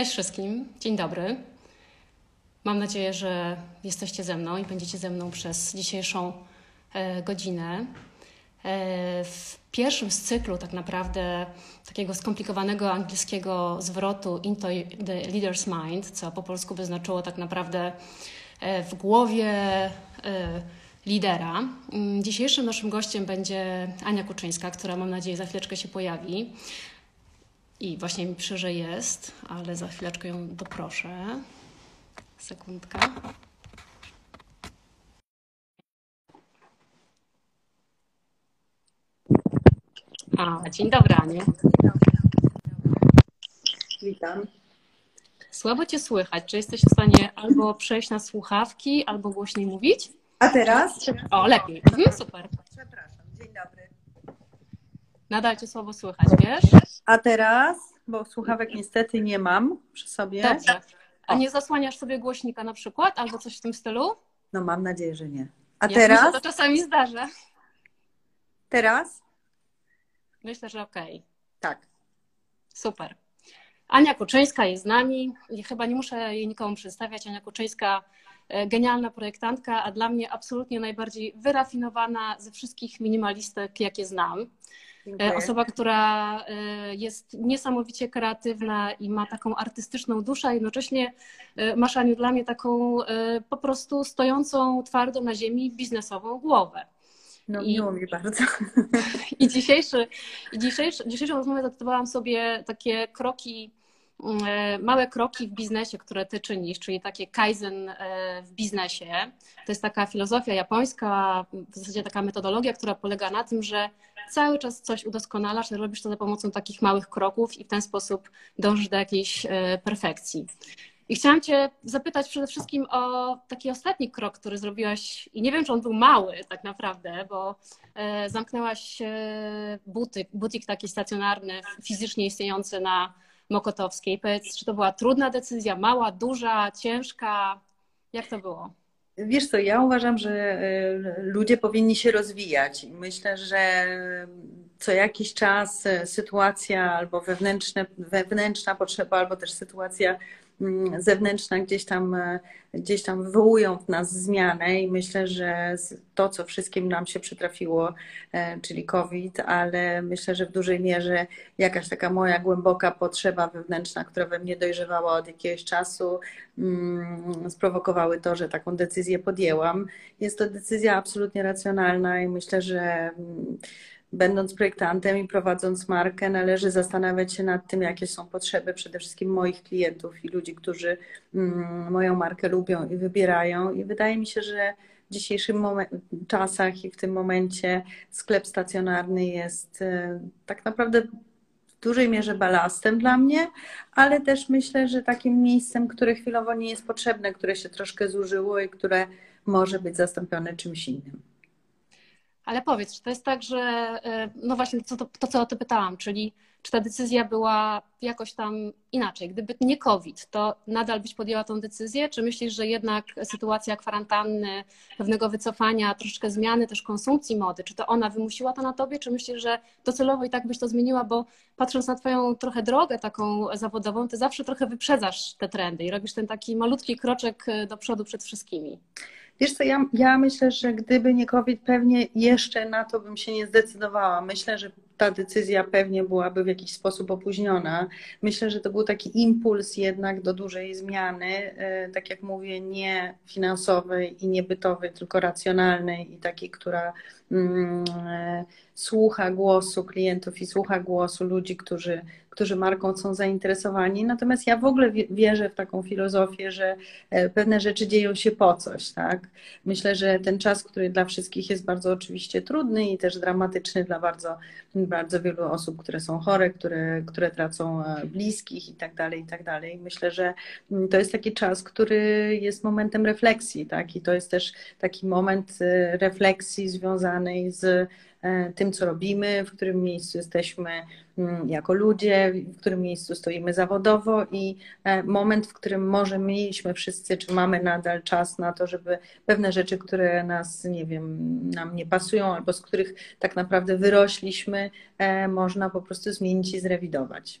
Cześć wszystkim, dzień dobry. Mam nadzieję, że jesteście ze mną i będziecie ze mną przez dzisiejszą e, godzinę. E, w pierwszym z cyklu, tak naprawdę, takiego skomplikowanego angielskiego zwrotu into the leader's mind, co po polsku by znaczyło tak naprawdę e, w głowie lidera. Mm, dzisiejszym naszym gościem będzie Ania Kuczyńska, która mam nadzieję za chwileczkę się pojawi. I właśnie mi pisze, że jest, ale za chwileczkę ją doproszę. Sekundka. A, dzień dobry, Aniu. Witam. Słabo Cię słychać. Czy jesteś w stanie albo przejść na słuchawki, albo głośniej mówić? A teraz? O, lepiej. Mhm, super. Przepraszam, dzień dobry. Nadal Cię słabo słychać, wiesz? A teraz? Bo słuchawek niestety nie mam przy sobie. Dobrze. A nie zasłaniasz sobie głośnika na przykład, albo coś w tym stylu? No mam nadzieję, że nie. A Ja teraz? Myślę, to czasami zdarza. Teraz? Myślę, że okej. Tak. Super. Ania Kuczyńska jest z nami. Chyba nie muszę jej nikomu przedstawiać. Ania Kuczyńska, e, genialna projektantka, a dla mnie absolutnie najbardziej wyrafinowana ze wszystkich minimalistek, jakie znam. Dziękuję. E, Osoba, która e, jest niesamowicie kreatywna i ma taką artystyczną duszę, a jednocześnie e, masz Aniu dla mnie taką po prostu stojącą twardo na ziemi biznesową głowę. No i- miło mi bardzo. I dzisiejszy, i dzisiejszy, dzisiejszą rozmowę zatytułowałam sobie takie kroki, małe kroki w biznesie, które ty czynisz, czyli takie kaizen e, w biznesie. To jest taka filozofia japońska, w zasadzie taka metodologia, która polega na tym, że cały czas coś udoskonalasz, robisz to za pomocą takich małych kroków i w ten sposób dążysz do jakiejś e, perfekcji. I chciałam Cię zapytać przede wszystkim o taki ostatni krok, który zrobiłaś, i nie wiem, czy on był mały tak naprawdę, bo e, zamknęłaś e, butyk, butik taki stacjonarny, fizycznie istniejący na Mokotowskiej. Powiedz, czy to była trudna decyzja, mała, duża, ciężka? Jak to było? Wiesz co, ja uważam, że y, ludzie powinni się rozwijać. Myślę, że co jakiś czas y, sytuacja albo wewnętrzne, wewnętrzna potrzeba, albo też sytuacja zewnętrzna gdzieś tam, y, gdzieś tam wywołują w nas zmianę i myślę, że to, co wszystkim nam się przytrafiło, y, czyli COVID, ale myślę, że w dużej mierze jakaś taka moja głęboka potrzeba wewnętrzna, która we mnie dojrzewała od jakiegoś czasu, mm, sprowokowały to, że taką decyzję podjęłam. Jest to decyzja absolutnie racjonalna i myślę, że mm, będąc projektantem i prowadząc markę, należy zastanawiać się nad tym, jakie są potrzeby przede wszystkim moich klientów i ludzi, którzy mm, moją markę lubią i wybierają. I wydaje mi się, że w dzisiejszych czasach i w tym momencie sklep stacjonarny jest e, tak naprawdę w dużej mierze balastem dla mnie, ale też myślę, że takim miejscem, które chwilowo nie jest potrzebne, które się troszkę zużyło i które może być zastąpione czymś innym. Ale powiedz, czy to jest tak, że, e, no właśnie to, to, to co o to pytałam, czyli czy ta decyzja była jakoś tam inaczej? Gdyby nie COVID, to nadal byś podjęła tą decyzję? Czy myślisz, że jednak sytuacja kwarantanny, pewnego wycofania, troszeczkę zmiany też konsumpcji mody, czy to ona wymusiła to na tobie? Czy myślisz, że docelowo i tak byś to zmieniła? Bo patrząc na twoją trochę drogę taką zawodową, ty zawsze trochę wyprzedzasz te trendy i robisz ten taki malutki kroczek e, do przodu przed wszystkimi. Wiesz co, ja, ja myślę, że gdyby nie COVID, pewnie jeszcze na to bym się nie zdecydowała. Myślę, że ta decyzja pewnie byłaby w jakiś sposób opóźniona. Myślę, że to był taki impuls jednak do dużej zmiany, e, tak jak mówię, nie finansowej i nie bytowej, tylko racjonalnej i takiej, która słucha głosu klientów i słucha głosu ludzi, którzy, którzy marką są zainteresowani. Natomiast ja w ogóle wie- wierzę w taką filozofię, że e, pewne rzeczy dzieją się po coś, tak? Myślę, że ten czas, który dla wszystkich jest bardzo oczywiście trudny i też dramatyczny dla bardzo, bardzo wielu osób, które są chore, które, które tracą e, bliskich i tak dalej, i tak dalej. Myślę, że mm, to jest taki czas, który jest momentem refleksji, tak? I to jest też taki moment e, refleksji związanej z e, tym, co robimy, w którym miejscu jesteśmy mm, jako ludzie, w którym miejscu stoimy zawodowo i e, moment, w którym może mieliśmy wszyscy, czy mamy nadal czas na to, żeby pewne rzeczy, które nas, nie wiem, nam nie pasują albo z których tak naprawdę wyrośliśmy, e, można po prostu zmienić i zrewidować.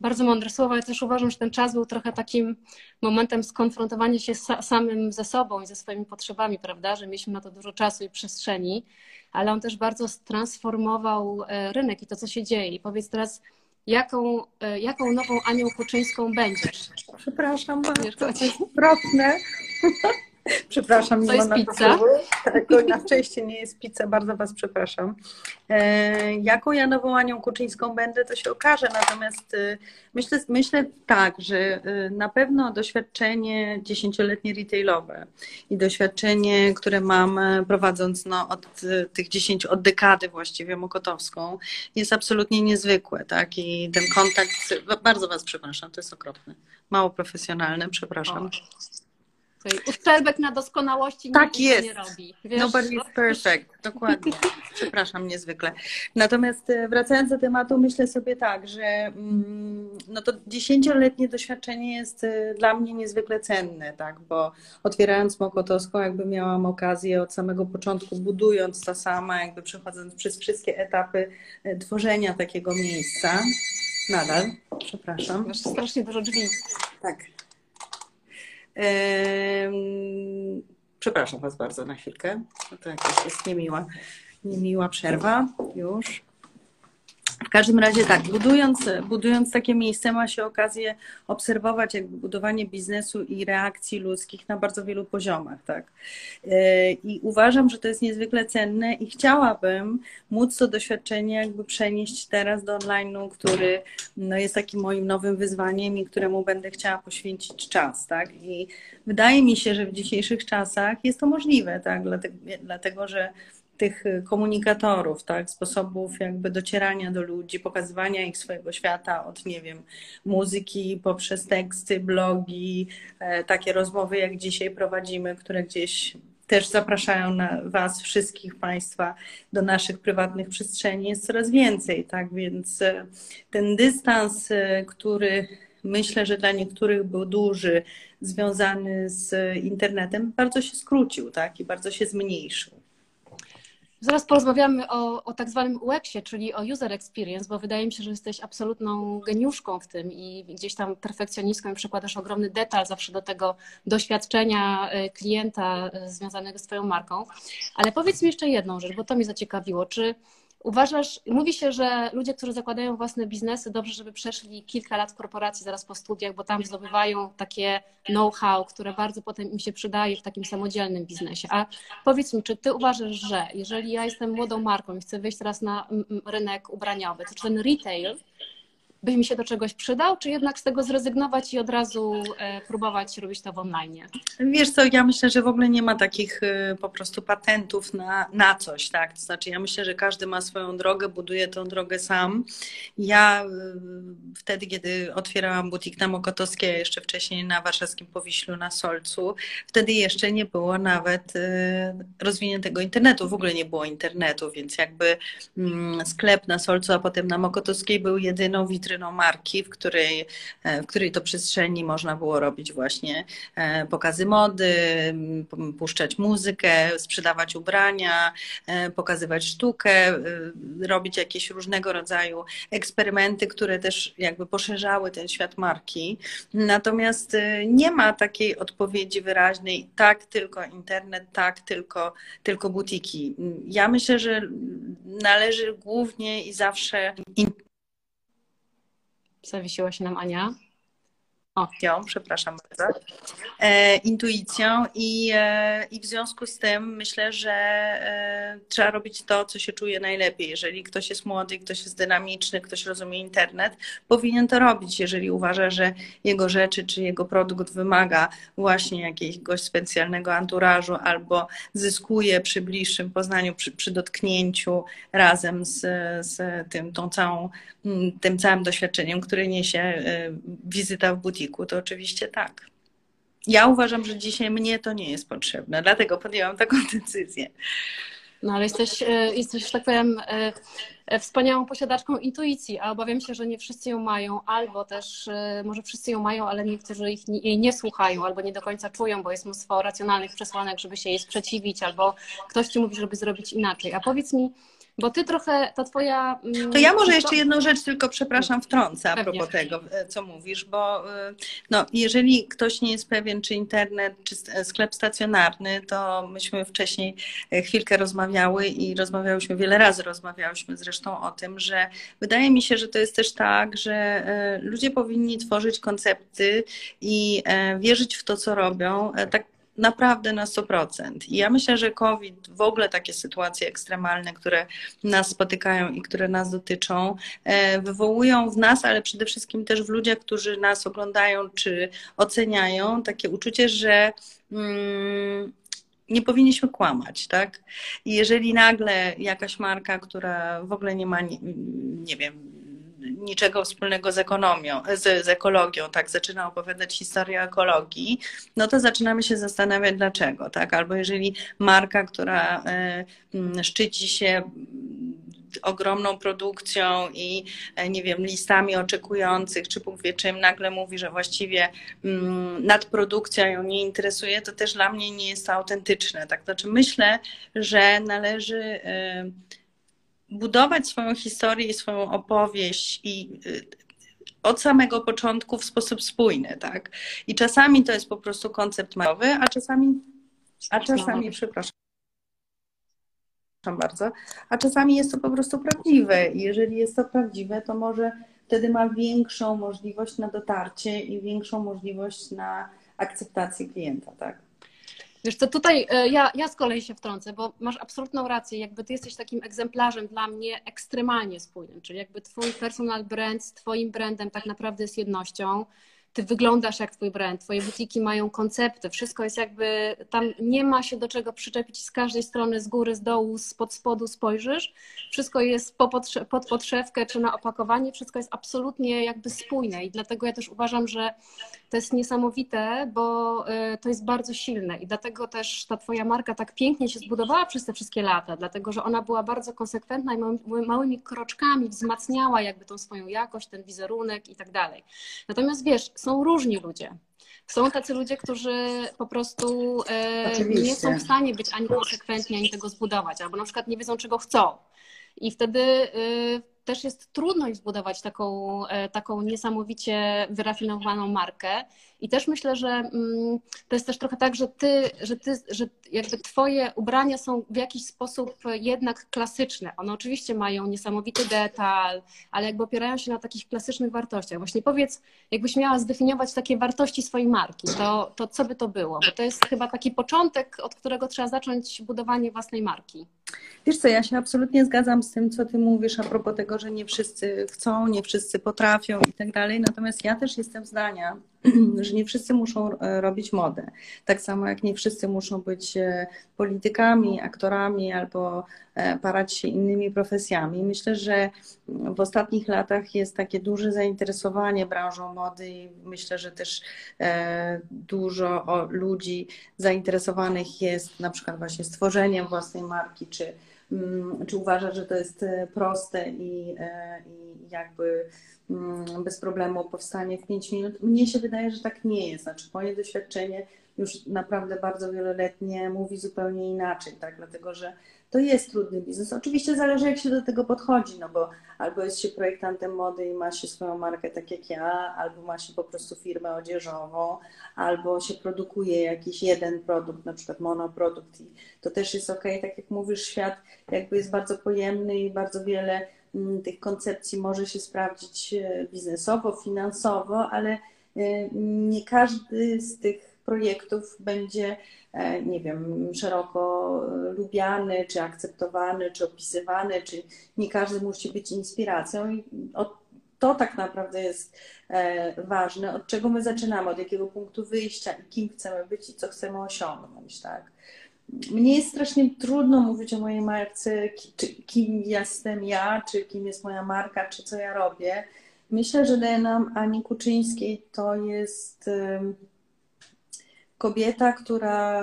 Bardzo mądre słowa. Ja też uważam, że ten czas był trochę takim momentem skonfrontowania się z samym ze sobą i ze swoimi potrzebami, prawda? Że mieliśmy na to dużo czasu i przestrzeni, ale on też bardzo transformował e, rynek i to, co się dzieje. I powiedz teraz, jaką, e, jaką nową Anią Kuczyńską będziesz? Przepraszam bardzo, to jest okropne. Przepraszam, to jest pizza. Tak, na szczęście nie jest pizza, bardzo Was przepraszam. E, jaką ja nową Anią Kuczyńską będę, to się okaże, natomiast e, myślę, myślę tak, że e, na pewno doświadczenie dziesięcioletnie retailowe i doświadczenie, które mam prowadząc no, od tych dziesięciu, od dekady właściwie Mokotowską, jest absolutnie niezwykłe, tak, i ten kontakt, bardzo Was przepraszam, to jest okropne, mało profesjonalne, przepraszam. O. Uszczerbek na doskonałości tak jest. nie robi. Wiesz? Nobody is perfect. Dokładnie. Przepraszam niezwykle. Natomiast e, wracając do tematu, myślę sobie tak, że mm, no to dziesięcioletnie doświadczenie jest e, dla mnie niezwykle cenne, tak, bo otwierając Mokotowską jakby miałam okazję od samego początku, budując to sama, jakby przechodząc przez wszystkie etapy e, tworzenia takiego miejsca. Nadal, przepraszam. Masz strasznie dużo drzwi. Tak, Przepraszam Was bardzo na chwilkę. To jakaś jest niemiła, niemiła przerwa. Już. W każdym razie tak, budując, budując takie miejsce ma się okazję obserwować jakby budowanie biznesu i reakcji ludzkich na bardzo wielu poziomach, tak. E, I uważam, że to jest niezwykle cenne i chciałabym móc to doświadczenie jakby przenieść teraz do online'u, który no, jest takim moim nowym wyzwaniem i któremu będę chciała poświęcić czas, tak. I wydaje mi się, że w dzisiejszych czasach jest to możliwe, tak, dlatego, dlatego że tych komunikatorów, tak, sposobów jakby docierania do ludzi, pokazywania ich swojego świata od, nie wiem, muzyki poprzez teksty, blogi, e, takie rozmowy jak dzisiaj prowadzimy, które gdzieś też zapraszają na Was, wszystkich Państwa, do naszych prywatnych przestrzeni, jest coraz więcej, tak, więc e, ten dystans, e, który myślę, że dla niektórych był duży, związany z internetem, bardzo się skrócił, tak, i bardzo się zmniejszył. Zaraz porozmawiamy o, o tak zwanym UX-ie, czyli o user experience, bo wydaje mi się, że jesteś absolutną geniuszką w tym i gdzieś tam perfekcjonistką i przykładasz ogromny detal zawsze do tego doświadczenia e, klienta e, związanego z Twoją marką. Ale powiedz mi jeszcze jedną rzecz, bo to mnie zaciekawiło. Czy Uważasz, mówi się, że ludzie, którzy zakładają własne biznesy, dobrze, żeby przeszli kilka lat w korporacji zaraz po studiach, bo tam zdobywają takie know-how, które bardzo potem im się przydaje w takim samodzielnym biznesie. A powiedz mi, czy ty uważasz, że jeżeli ja jestem młodą marką i chcę wyjść teraz na rynek ubraniowy, to czy ten retail by mi się do czegoś przydał, czy jednak z tego zrezygnować i od razu e, próbować robić to w online? Wiesz co, ja myślę, że w ogóle nie ma takich e, po prostu patentów na, na coś, tak? To znaczy ja myślę, że każdy ma swoją drogę, buduje tą drogę sam. Ja e, wtedy, kiedy otwierałam butik na Mokotowskiej, jeszcze wcześniej na warszawskim Powiślu na Solcu, wtedy jeszcze nie było nawet rozwiniętego internetu, w ogóle nie było internetu, więc jakby mm, sklep na Solcu, a potem na Mokotowskiej był jedyną witrynę witryną marki, w której, e, w której to przestrzeni można było robić właśnie e, pokazy mody, puszczać muzykę, sprzedawać ubrania, e, pokazywać sztukę, robić jakieś różnego rodzaju eksperymenty, które też jakby poszerzały ten świat marki. Natomiast nie ma takiej odpowiedzi wyraźnej, tak tylko internet, tak tylko, tylko butiki. Ja myślę, że należy głównie i zawsze Zawiesiła się nam Ania. O. przepraszam bardzo, e, intuicją i, e, i w związku z tym myślę, że e, trzeba robić to, co się czuje najlepiej. Jeżeli ktoś jest młody, ktoś jest dynamiczny, ktoś rozumie internet, powinien to robić, jeżeli uważa, że jego rzeczy czy jego produkt wymaga właśnie jakiegoś specjalnego anturażu albo zyskuje przy bliższym poznaniu, przy, przy dotknięciu razem z, z tym, tą całą, tym całym doświadczeniem, które niesie e, wizyta w butiku to oczywiście tak. Ja uważam, że dzisiaj mnie to nie jest potrzebne, dlatego podjęłam taką decyzję. No ale jesteś, e, jesteś, że tak powiem, e, e, wspaniałą posiadaczką intuicji, a obawiam się, że nie wszyscy ją mają, albo też może wszyscy ją mają, ale niektórzy ich, jej nie słuchają, albo nie do końca czują, bo jest mnóstwo racjonalnych przesłanek, żeby się jej sprzeciwić, albo ktoś ci mówi, żeby zrobić inaczej. A powiedz mi, Bo ty trochę, ta twoja... Mm, to ja może jeszcze jedną rzecz tylko, przepraszam, wtrącę a Pewnie. propos tego, e, co mówisz, bo e, no, jeżeli ktoś nie jest pewien, czy internet, czy sklep stacjonarny, to myśmy wcześniej e, chwilkę rozmawiały i rozmawiałyśmy, wiele razy rozmawiałyśmy zresztą o tym, że wydaje mi się, że to jest też tak, że ludzie powinni tworzyć koncepty i wierzyć w to, co robią, tak naprawdę na 100%. I ja myślę, że COVID, w ogóle takie sytuacje ekstremalne, które nas spotykają i które nas dotyczą, e, wywołują w nas, ale przede wszystkim też w ludziach, którzy nas oglądają czy oceniają, takie uczucie, że. Mm, nie powinniśmy kłamać, tak? I jeżeli nagle jakaś marka, która w ogóle nie ma, nie, nie wiem, niczego wspólnego z ekonomią, z, z ekologią, tak, zaczyna opowiadać historię ekologii, no to zaczynamy się zastanawiać dlaczego, tak, albo jeżeli marka, która e, szczyci się ogromną produkcją i e, nie wiem, listami oczekujących, czy Bóg czym, nagle mówi, że właściwie nadprodukcja ją nie interesuje, to też dla mnie nie jest to autentyczne. Tak? Znaczy myślę, że należy e, budować swoją historię i swoją opowieść i y, od samego początku w sposób spójny, tak? I czasami to jest po prostu koncept majowy, a czasami, a czasami, przepraszam bardzo, a czasami jest to po prostu prawdziwe. I jeżeli jest to prawdziwe, to może wtedy ma większą możliwość na dotarcie i większą możliwość na akceptację klienta, tak? Wiesz co, tutaj e, ja, ja z kolei się wtrącę, bo masz absolutną rację, jakby ty jesteś takim egzemplarzem dla mnie ekstremalnie spójnym, czyli jakby twój personal brand z twoim brandem tak naprawdę jest jednością ty wyglądasz jak twój brand, twoje butiki mają koncepty, wszystko jest jakby, tam nie ma się do czego przyczepić z każdej strony, z góry, z dołu, z pod spodu spojrzysz, wszystko jest po pod podszewkę czy na opakowanie, wszystko jest absolutnie jakby spójne i dlatego ja też uważam, że to jest niesamowite, bo y, to jest bardzo silne i dlatego też ta twoja marka tak pięknie się zbudowała przez te wszystkie lata, dlatego że ona była bardzo konsekwentna i małymi kroczkami wzmacniała jakby tą swoją jakość, ten wizerunek i tak dalej. Natomiast wiesz, są różni ludzie. Są tacy ludzie, którzy po prostu e, nie są w stanie być ani konsekwentni, ani tego zbudować, albo na przykład nie wiedzą, czego chcą. I wtedy e, też jest trudno zbudować taką, e, taką niesamowicie wyrafinowaną markę. I też myślę, że mm, to jest też trochę tak, że ty, że ty, że jakby twoje ubrania są w jakiś sposób jednak klasyczne. One oczywiście mają niesamowity detal, ale jakby opierają się na takich klasycznych wartościach. Właśnie powiedz, jakbyś miała zdefiniować takie wartości swojej marki, to, to co by to było? Bo to jest chyba taki początek, od którego trzeba zacząć budowanie własnej marki. Wiesz co, ja się absolutnie zgadzam z tym, co ty mówisz a propos tego, że nie wszyscy chcą, nie wszyscy potrafią i tak dalej. Natomiast ja też jestem zdania, że nie wszyscy muszą e, robić modę. Tak samo jak nie wszyscy muszą być e, politykami, aktorami albo e, parać się innymi profesjami. Myślę, że w ostatnich latach jest takie duże zainteresowanie branżą mody i myślę, że też dużo ludzi zainteresowanych jest na przykład właśnie stworzeniem własnej marki, czy, mm, czy uważa, że to jest proste i, i jakby Mm, bez problemu powstanie w 5 minut. Mnie się wydaje, że tak nie jest. Znaczy, moje doświadczenie już naprawdę bardzo wieloletnie mówi zupełnie inaczej, tak? Dlatego, że to jest trudny biznes. Oczywiście zależy, jak się do tego podchodzi, no bo albo jest się projektantem mody i ma się swoją markę tak jak ja, albo ma się po prostu firmę odzieżową, albo się produkuje jakiś jeden produkt, na przykład monoprodukt i to też jest ok. Tak jak mówisz, świat jakby jest bardzo pojemny i bardzo wiele Mm, tych koncepcji może się sprawdzić e, biznesowo, finansowo, ale e, nie każdy z tych projektów będzie, e, nie wiem, szeroko lubiany, czy akceptowany, czy opisywany, czy nie każdy musi być inspiracją. I to tak naprawdę jest ważne, od czego my zaczynamy, od jakiego punktu wyjścia i kim chcemy być i co chcemy osiągnąć, tak? mnie jest strasznie trudno mówić o mojej marce, kim jestem ja, czy kim jest moja marka, czy co ja robię. Myślę, że DNA Ani Kuczyńskiej to jest kobieta, która,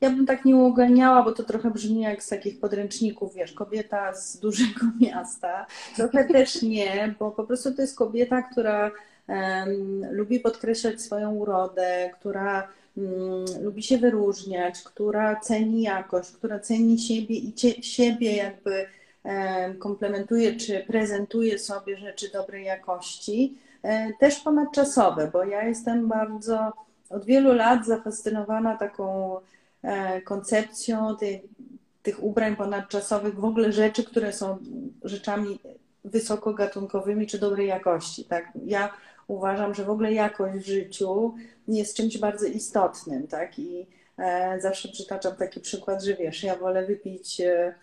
ja bym tak nie uogólniała, bo to trochę brzmi jak z takich podręczników, wiesz, kobieta z dużego miasta. Trochę też nie, bo po prostu to jest kobieta, która um, lubi podkreślać swoją urodę, która Mm, lubi się wyróżniać, która ceni jakość, która ceni siebie i cie, siebie jakby komplementuje czy prezentuje sobie rzeczy dobrej jakości, też ponadczasowe, bo ja jestem bardzo od wielu lat zafascynowana taką koncepcją tej, tych ubrań ponadczasowych, w ogóle rzeczy, które są rzeczami wysokogatunkowymi czy dobrej jakości. Tak? Ja uważam, że w ogóle jakość w życiu jest czymś bardzo istotnym. Tak? I e, zawsze przytaczam taki przykład, że wiesz, ja wolę wypić e,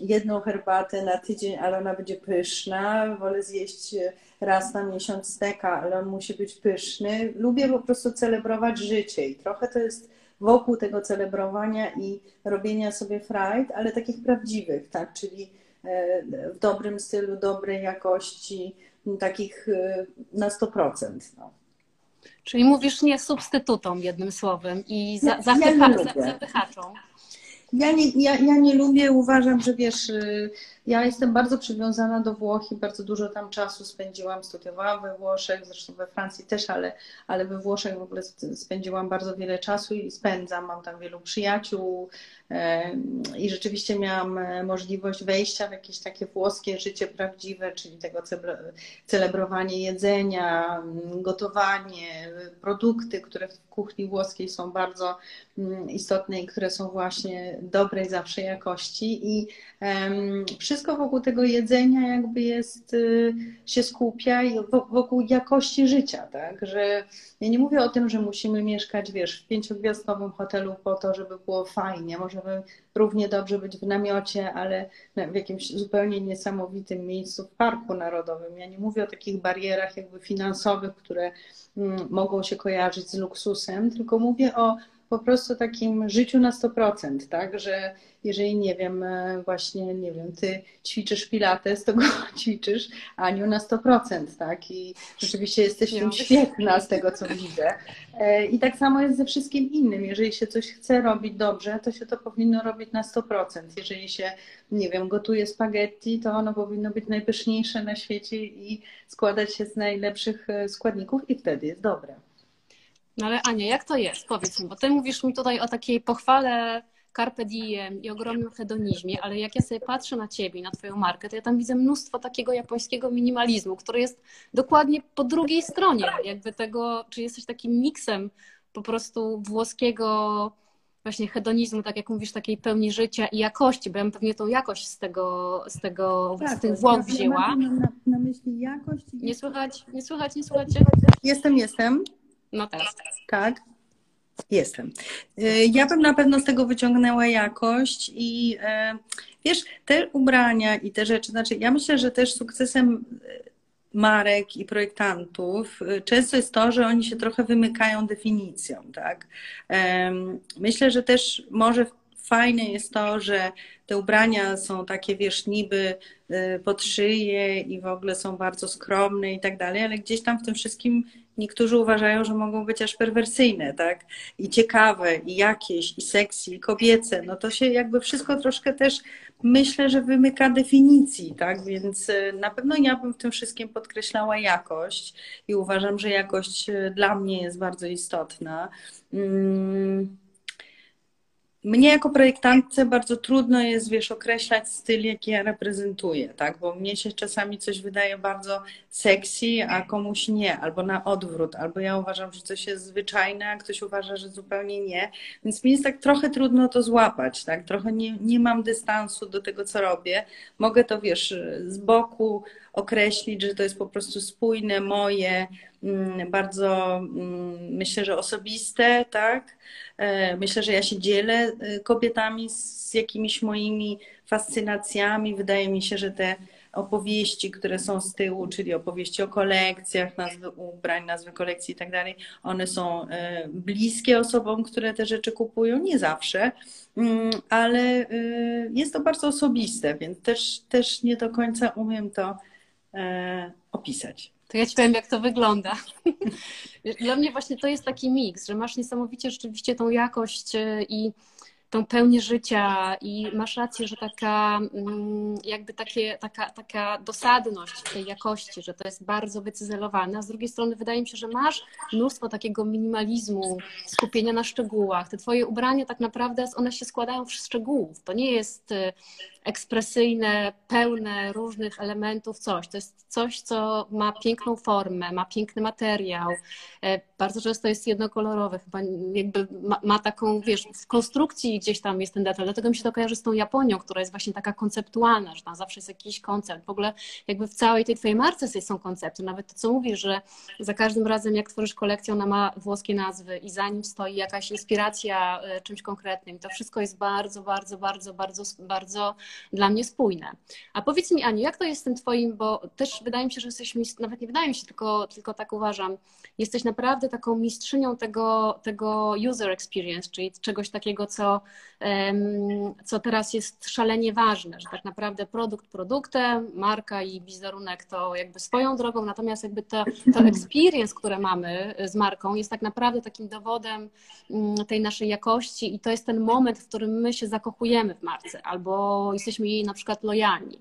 jedną herbatę na tydzień, ale ona będzie pyszna. Wolę zjeść raz na miesiąc steka, ale on musi być pyszny. Lubię po prostu celebrować życie i trochę to jest wokół tego celebrowania i robienia sobie frajd, ale takich prawdziwych, tak? Czyli e, w dobrym stylu, dobrej jakości, takich e, na 100%. No. Czyli mówisz nie substytutom, jednym słowem, i za, zapycha, ja zapychaczom. Ja nie, ja, ja nie lubię, uważam, że wiesz, y, ja jestem bardzo przywiązana do Włoch i bardzo dużo tam czasu spędziłam, studiowałam we Włoszech, zresztą we Francji też, ale, ale we Włoszech w ogóle spędziłam bardzo wiele czasu i spędzam, mam tam wielu przyjaciół i rzeczywiście miałam e, możliwość wejścia w jakieś takie włoskie życie prawdziwe, czyli tego celebrowanie jedzenia, gotowanie, produkty, które w kuchni włoskiej są bardzo istotne i które są właśnie dobrej zawsze jakości. I wszystko wokół tego jedzenia jakby jest, y, się skupia wokół jakości życia, tak, że ja nie mówię o tym, że musimy mieszkać, wiesz, w pięciogwiazdkowym hotelu po to, żeby było fajnie, możemy równie dobrze być w namiocie, ale w jakimś zupełnie niesamowitym miejscu w Parku Narodowym. Ja nie mówię o takich barierach jakby finansowych, które mm, mogą się kojarzyć z luksusem, tylko mówię o po prostu takim życiu na 100%, tak, że jeżeli, nie wiem, e, właśnie, nie wiem, ty ćwiczysz pilates, to go ćwiczysz, Aniu, na 100%, tak, i rzeczywiście jesteś w tym świetna z tego, co widzę. E, I tak samo jest ze wszystkim innym. Jeżeli się coś chce robić dobrze, to się to powinno robić na 100%. Jeżeli się, nie wiem, gotuje spaghetti, to ono powinno być najpyszniejsze na świecie i składać się z najlepszych e, składników i wtedy jest dobre. No ale Ania, jak to jest? Powiedz mi, bo ty mówisz mi tutaj o takiej pochwale carpe diem i ogromnym hedonizmie, ale jak ja sobie patrzę na ciebie, na twoją markę, to ja tam widzę mnóstwo takiego japońskiego minimalizmu, który jest dokładnie po drugiej stronie jakby tego, czy jesteś takim miksem po prostu włoskiego właśnie hedonizmu, tak jak mówisz, takiej pełni życia i jakości, bo ja bym pewnie tą jakość z tego, z tego, tak, z tych Włoch wzięła. Na, na, na myśli jakość. Nie słychać, nie słychać, nie słuchacie? Jestem, jestem. No teraz. Tak. Jestem. Y, ja bym na pewno z tego wyciągnęła jakość i y, wiesz, te ubrania i te rzeczy, znaczy ja myślę, że też sukcesem y, marek i projektantów często jest to, że oni się trochę wymykają definicją, tak? Myślę, że też może fajne jest to, że te ubrania są takie, wiesz, niby pod szyję i w ogóle są bardzo skromne i tak dalej, ale gdzieś tam w tym wszystkim niektórzy uważają, że mogą być aż perwersyjne, tak? I ciekawe, i jakieś, i seksy, i kobiece. No to się jakby wszystko troszkę też myślę, że wymyka definicji, tak? Więc e, na pewno ja bym w tym wszystkim podkreślała jakość i uważam, że jakość e, dla mnie jest bardzo istotna. Mm mnie jako projektantce bardzo trudno jest, wiesz, określać styl, jaki ja reprezentuję, tak? Bo mnie się czasami coś wydaje bardzo sexy, a komuś nie, albo na odwrót, albo ja uważam, że coś jest zwyczajne, a ktoś uważa, że zupełnie nie. Więc mi jest tak trochę trudno to złapać, tak? Trochę nie, nie mam dystansu do tego, co robię. Mogę to, wiesz, z boku określić, że to jest po prostu spójne, moje, bardzo mm, myślę, że osobiste, tak? E, myślę, że ja się dzielę e, kobietami z jakimiś moimi fascynacjami. Wydaje mi się, że te opowieści, które są z tyłu, czyli opowieści o kolekcjach, nazwy ubrań, nazwy kolekcji i tak dalej, one są e, bliskie osobom, które te rzeczy kupują, nie zawsze, mm, ale jest to bardzo osobiste, więc też, też nie do końca umiem to opisać. To ja ci powiem, jak to wygląda. Dla mnie właśnie to jest taki miks, że masz niesamowicie rzeczywiście tą jakość e, i tą pełnię życia i masz rację, że taka mm, jakby takie, taka, taka dosadność tej jakości, że to jest bardzo wycyzelowane, a z drugiej strony wydaje mi się, że masz mnóstwo takiego minimalizmu, skupienia na szczegółach. Te twoje ubrania tak naprawdę, one się składają z szczegółów. To nie jest e, ekspresyjne, pełne różnych elementów coś. To jest coś, co ma piękną formę, ma piękny materiał, e, bardzo często jest jednokolorowe, chyba jakby ma, ma, taką, wiesz, w konstrukcji gdzieś tam jest ten detal, dlatego mi się to kojarzy z tą Japonią, która jest właśnie taka konceptualna, że tam zawsze jest jakiś koncept. W ogóle jakby w całej tej twojej marce są koncepty, nawet to, co mówisz, że za każdym razem, jak tworzysz kolekcję, ona ma włoskie nazwy i za nim stoi jakaś inspiracja e, czymś konkretnym. To wszystko jest bardzo, bardzo, bardzo, bardzo, bardzo dla mnie spójne. A powiedz mi, Aniu, jak to jest z tym twoim, bo też wydaje mi się, że jesteś, nawet nie wydaje mi się, tylko, tylko tak uważam, jesteś naprawdę taką mistrzynią tego, tego user experience, czyli czegoś takiego, co, co teraz jest szalenie ważne, że tak naprawdę produkt produktem, marka i wizerunek to jakby swoją drogą, natomiast jakby to, to experience, które mamy z marką jest tak naprawdę takim dowodem mm, tej naszej jakości i to jest ten moment, w którym my się zakochujemy w marce albo jesteśmy jej na przykład lojalni.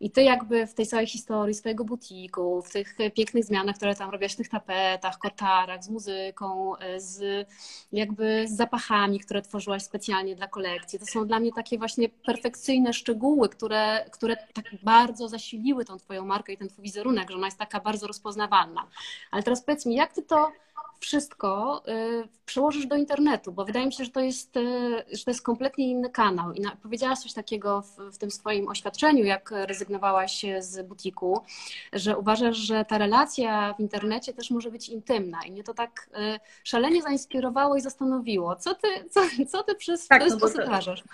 I ty jakby w tej całej historii swojego butiku, w tych pięknych zmianach, które tam robiłaś w tych tapetach, kotarach, z muzyką, z jakby z zapachami, które tworzyłaś specjalnie dla kolekcji, to są dla mnie takie właśnie perfekcyjne szczegóły, które, które tak bardzo zasiliły tą twoją markę i ten twój wizerunek, że ona jest taka bardzo rozpoznawalna. Ale teraz powiedz mi, jak ty to wszystko y, przełożysz do internetu, bo wydaje mi się, że to jest, y, że to jest kompletnie inny kanał. I powiedziałaś coś takiego w, w tym swoim oświadczeniu, jak rezygnowałaś z butiku, że uważasz, że ta relacja w internecie też może być intymna. I mnie to tak y, szalenie zainspirowało i zastanowiło. Co ty, co, co ty przez tak, ten no sposób uważasz?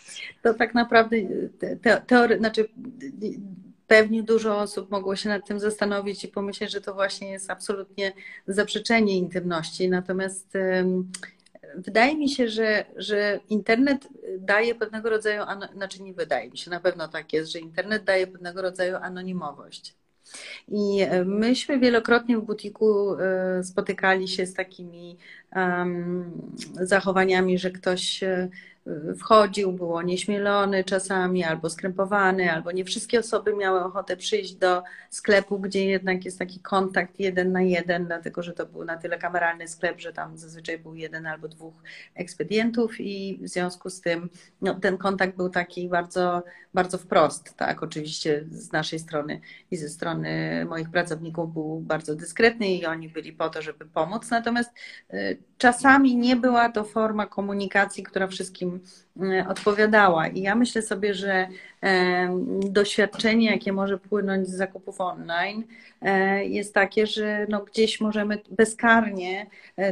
To tak naprawdę te, teory, znaczy pewnie dużo osób mogło się nad tym zastanowić i pomyśleć, że to właśnie jest absolutnie zaprzeczenie intymności. Natomiast wydaje mi się, że, że internet daje pewnego rodzaju, znaczy nie wydaje mi się, na pewno tak jest, że internet daje pewnego rodzaju anonimowość. I myśmy wielokrotnie w butiku e, spotykali się z takimi um, zachowaniami, że ktoś e, wchodził, było nieśmielony czasami, albo skrępowany, albo nie wszystkie osoby miały ochotę przyjść do sklepu, gdzie jednak jest taki kontakt jeden na jeden, dlatego że to był na tyle kameralny sklep, że tam zazwyczaj był jeden albo dwóch ekspedientów i w związku z tym no, ten kontakt był taki bardzo, bardzo wprost, tak, oczywiście z naszej strony i ze strony moich pracowników był bardzo dyskretny i oni byli po to, żeby pomóc, natomiast y, czasami nie była to forma komunikacji, która wszystkim e, odpowiadała. I ja myślę sobie, że e, doświadczenie, jakie może płynąć z zakupów online, e, jest takie, że no gdzieś możemy bezkarnie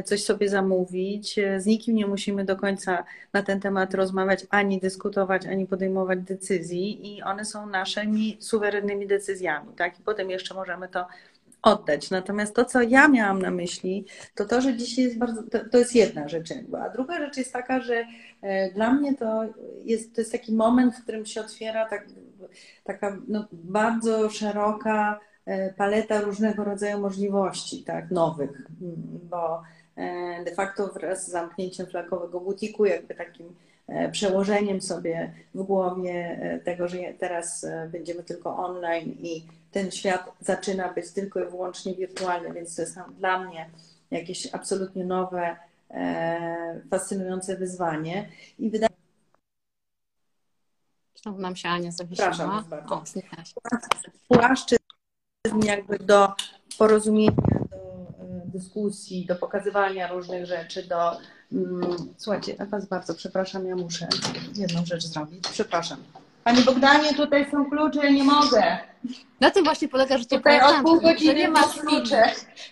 coś sobie zamówić. Z nikim nie musimy do końca na ten temat rozmawiać, ani dyskutować, ani podejmować decyzji, i one są naszymi suwerennymi decyzjami. Tak? I potem jeszcze możemy to oddać. Natomiast to, co ja miałam na myśli, to to, że dzisiaj jest bardzo, to, to jest jedna rzecz jakby. A druga rzecz jest taka, że dla mnie to jest, to jest taki moment, w którym się otwiera tak, taka no, bardzo szeroka e, paleta różnego rodzaju możliwości, tak, nowych, bo e, de facto wraz z zamknięciem flakowego butiku, jakby takim przełożeniem sobie w głowie tego, że teraz będziemy tylko online i ten świat zaczyna być tylko i wyłącznie wirtualny, więc to jest dla mnie jakieś absolutnie nowe, e, fascynujące wyzwanie. I wydaje Znowu nam się Ania zawiesiła. Płaszczyzn jakby do porozumienia, do e, dyskusji, do pokazywania różnych rzeczy, do... Mm, słuchajcie, ja Was bardzo przepraszam, ja muszę jedną rzecz zrobić. Przepraszam. Pani Bogdanie, tutaj są klucze, ja nie mogę. Na tym właśnie polega życie Tutaj od pół godziny nie ma klucze.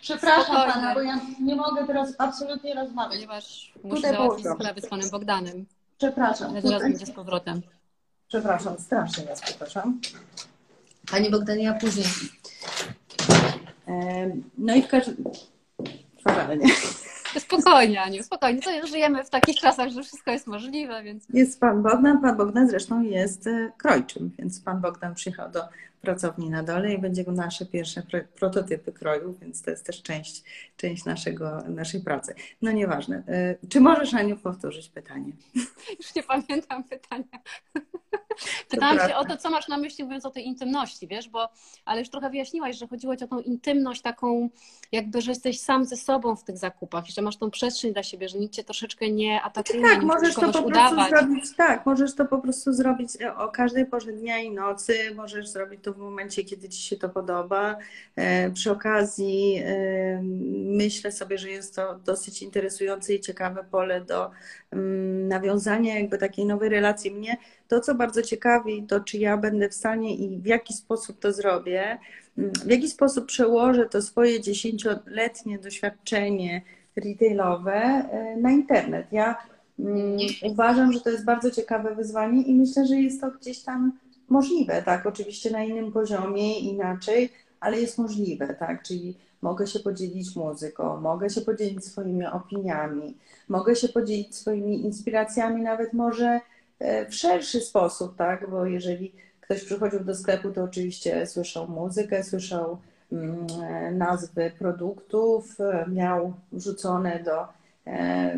Przepraszam Spokojnie. Pana, bo ja nie mogę teraz absolutnie rozmawiać. Ponieważ muszę załatwić sprawę z Panem Bogdanem. Przepraszam. Ale zaraz będzie z powrotem. Przepraszam, strasznie Was przepraszam. Pani Bogdanie, ja później. No i w każdym... Fatalnie. Spokojnie, Aniu, spokojnie. To żyjemy w takich czasach, że wszystko jest możliwe, więc... Jest pan Bogdan. Pan Bogdan zresztą jest e, krojczym, więc pan Bogdan przyjechał do pracowni na dole i będzie nasze pierwsze prototypy kroju, więc to jest też część, część naszego, naszej pracy. No nieważne. Y, czy możesz, Aniu, powtórzyć pytanie? Już nie pamiętam pytania. Pytałam się o to, co masz na myśli, mówiąc o tej intymności, wiesz, bo, ale już trochę wyjaśniłaś, że chodziło ci o tą intymność taką, jakby, że jesteś sam ze sobą w tych zakupach, że masz tą przestrzeń dla siebie, że nikt cię troszeczkę nie atakuje, tak, nie możesz to po udawać. zrobić, tak, możesz to po prostu zrobić o każdej porze dnia i nocy, możesz zrobić to w momencie, kiedy ci się to podoba. E, przy okazji e, myślę sobie, że jest to dosyć interesujące i ciekawe pole do mm, nawiązania jakby takiej nowej relacji. Mnie to, co bardzo ciekawi, to czy ja będę w stanie i w jaki sposób to zrobię, mm, w jaki sposób przełożę to swoje dziesięcioletnie doświadczenie retailowe e, na internet. Ja mm, uważam, że to jest bardzo ciekawe wyzwanie i myślę, że jest to gdzieś tam możliwe, tak? Oczywiście na innym poziomie, inaczej, ale jest możliwe, tak? Czyli mogę się podzielić muzyką, mogę się podzielić swoimi opiniami, mogę się podzielić swoimi inspiracjami, nawet może E, w szerszy sposób, tak? Bo jeżeli ktoś przychodził do sklepu, to oczywiście słyszał muzykę, słyszał mm, e, nazwy produktów, e, miał wrzucone do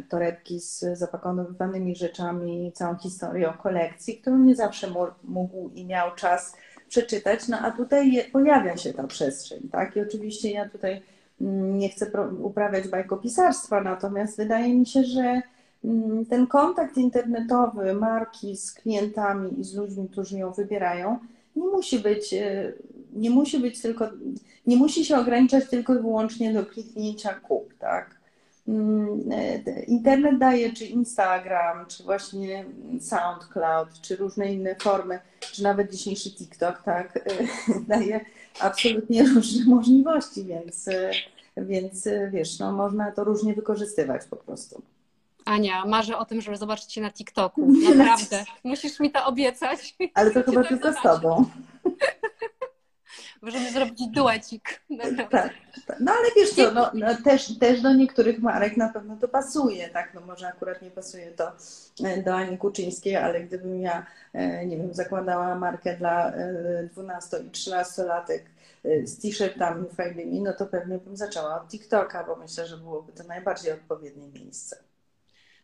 torebki z zapakowanymi rzeczami całą historię o kolekcji, którą nie zawsze mógł i miał czas przeczytać, no a tutaj pojawia się ta przestrzeń, tak? I oczywiście ja tutaj mm, nie chcę uprawiać bajkopisarstwa, natomiast wydaje mi się, że Mm, ten kontakt internetowy marki z klientami i z ludźmi, którzy ją wybierają, nie musi być, e, nie musi być tylko, nie musi się ograniczać tylko i wyłącznie do kliknięcia kup, tak? Mm, e, internet daje, czy Instagram, czy właśnie SoundCloud, czy różne inne formy, czy nawet dzisiejszy TikTok, tak, e, daje absolutnie różne możliwości, więc, więc wiesz, no, można to różnie wykorzystywać po prostu. Ania, marzę o tym, żeby zobaczyć Cię na TikToku. Naprawdę. Musisz mi to obiecać. Ale to chyba tylko z Tobą. Możemy zrobić duecik. Tak, tak, No ale wiesz co, no, no, też, też do niektórych marek na pewno to pasuje, tak? No może akurat nie pasuje to e, do Ani Kuczyńskiej, ale gdybym ja, e, nie wiem, zakładała markę dla 12 e, i 13 latek z t-shirtami fajnymi, no to pewnie bym zaczęła od TikToka, bo myślę, że byłoby to najbardziej odpowiednie miejsce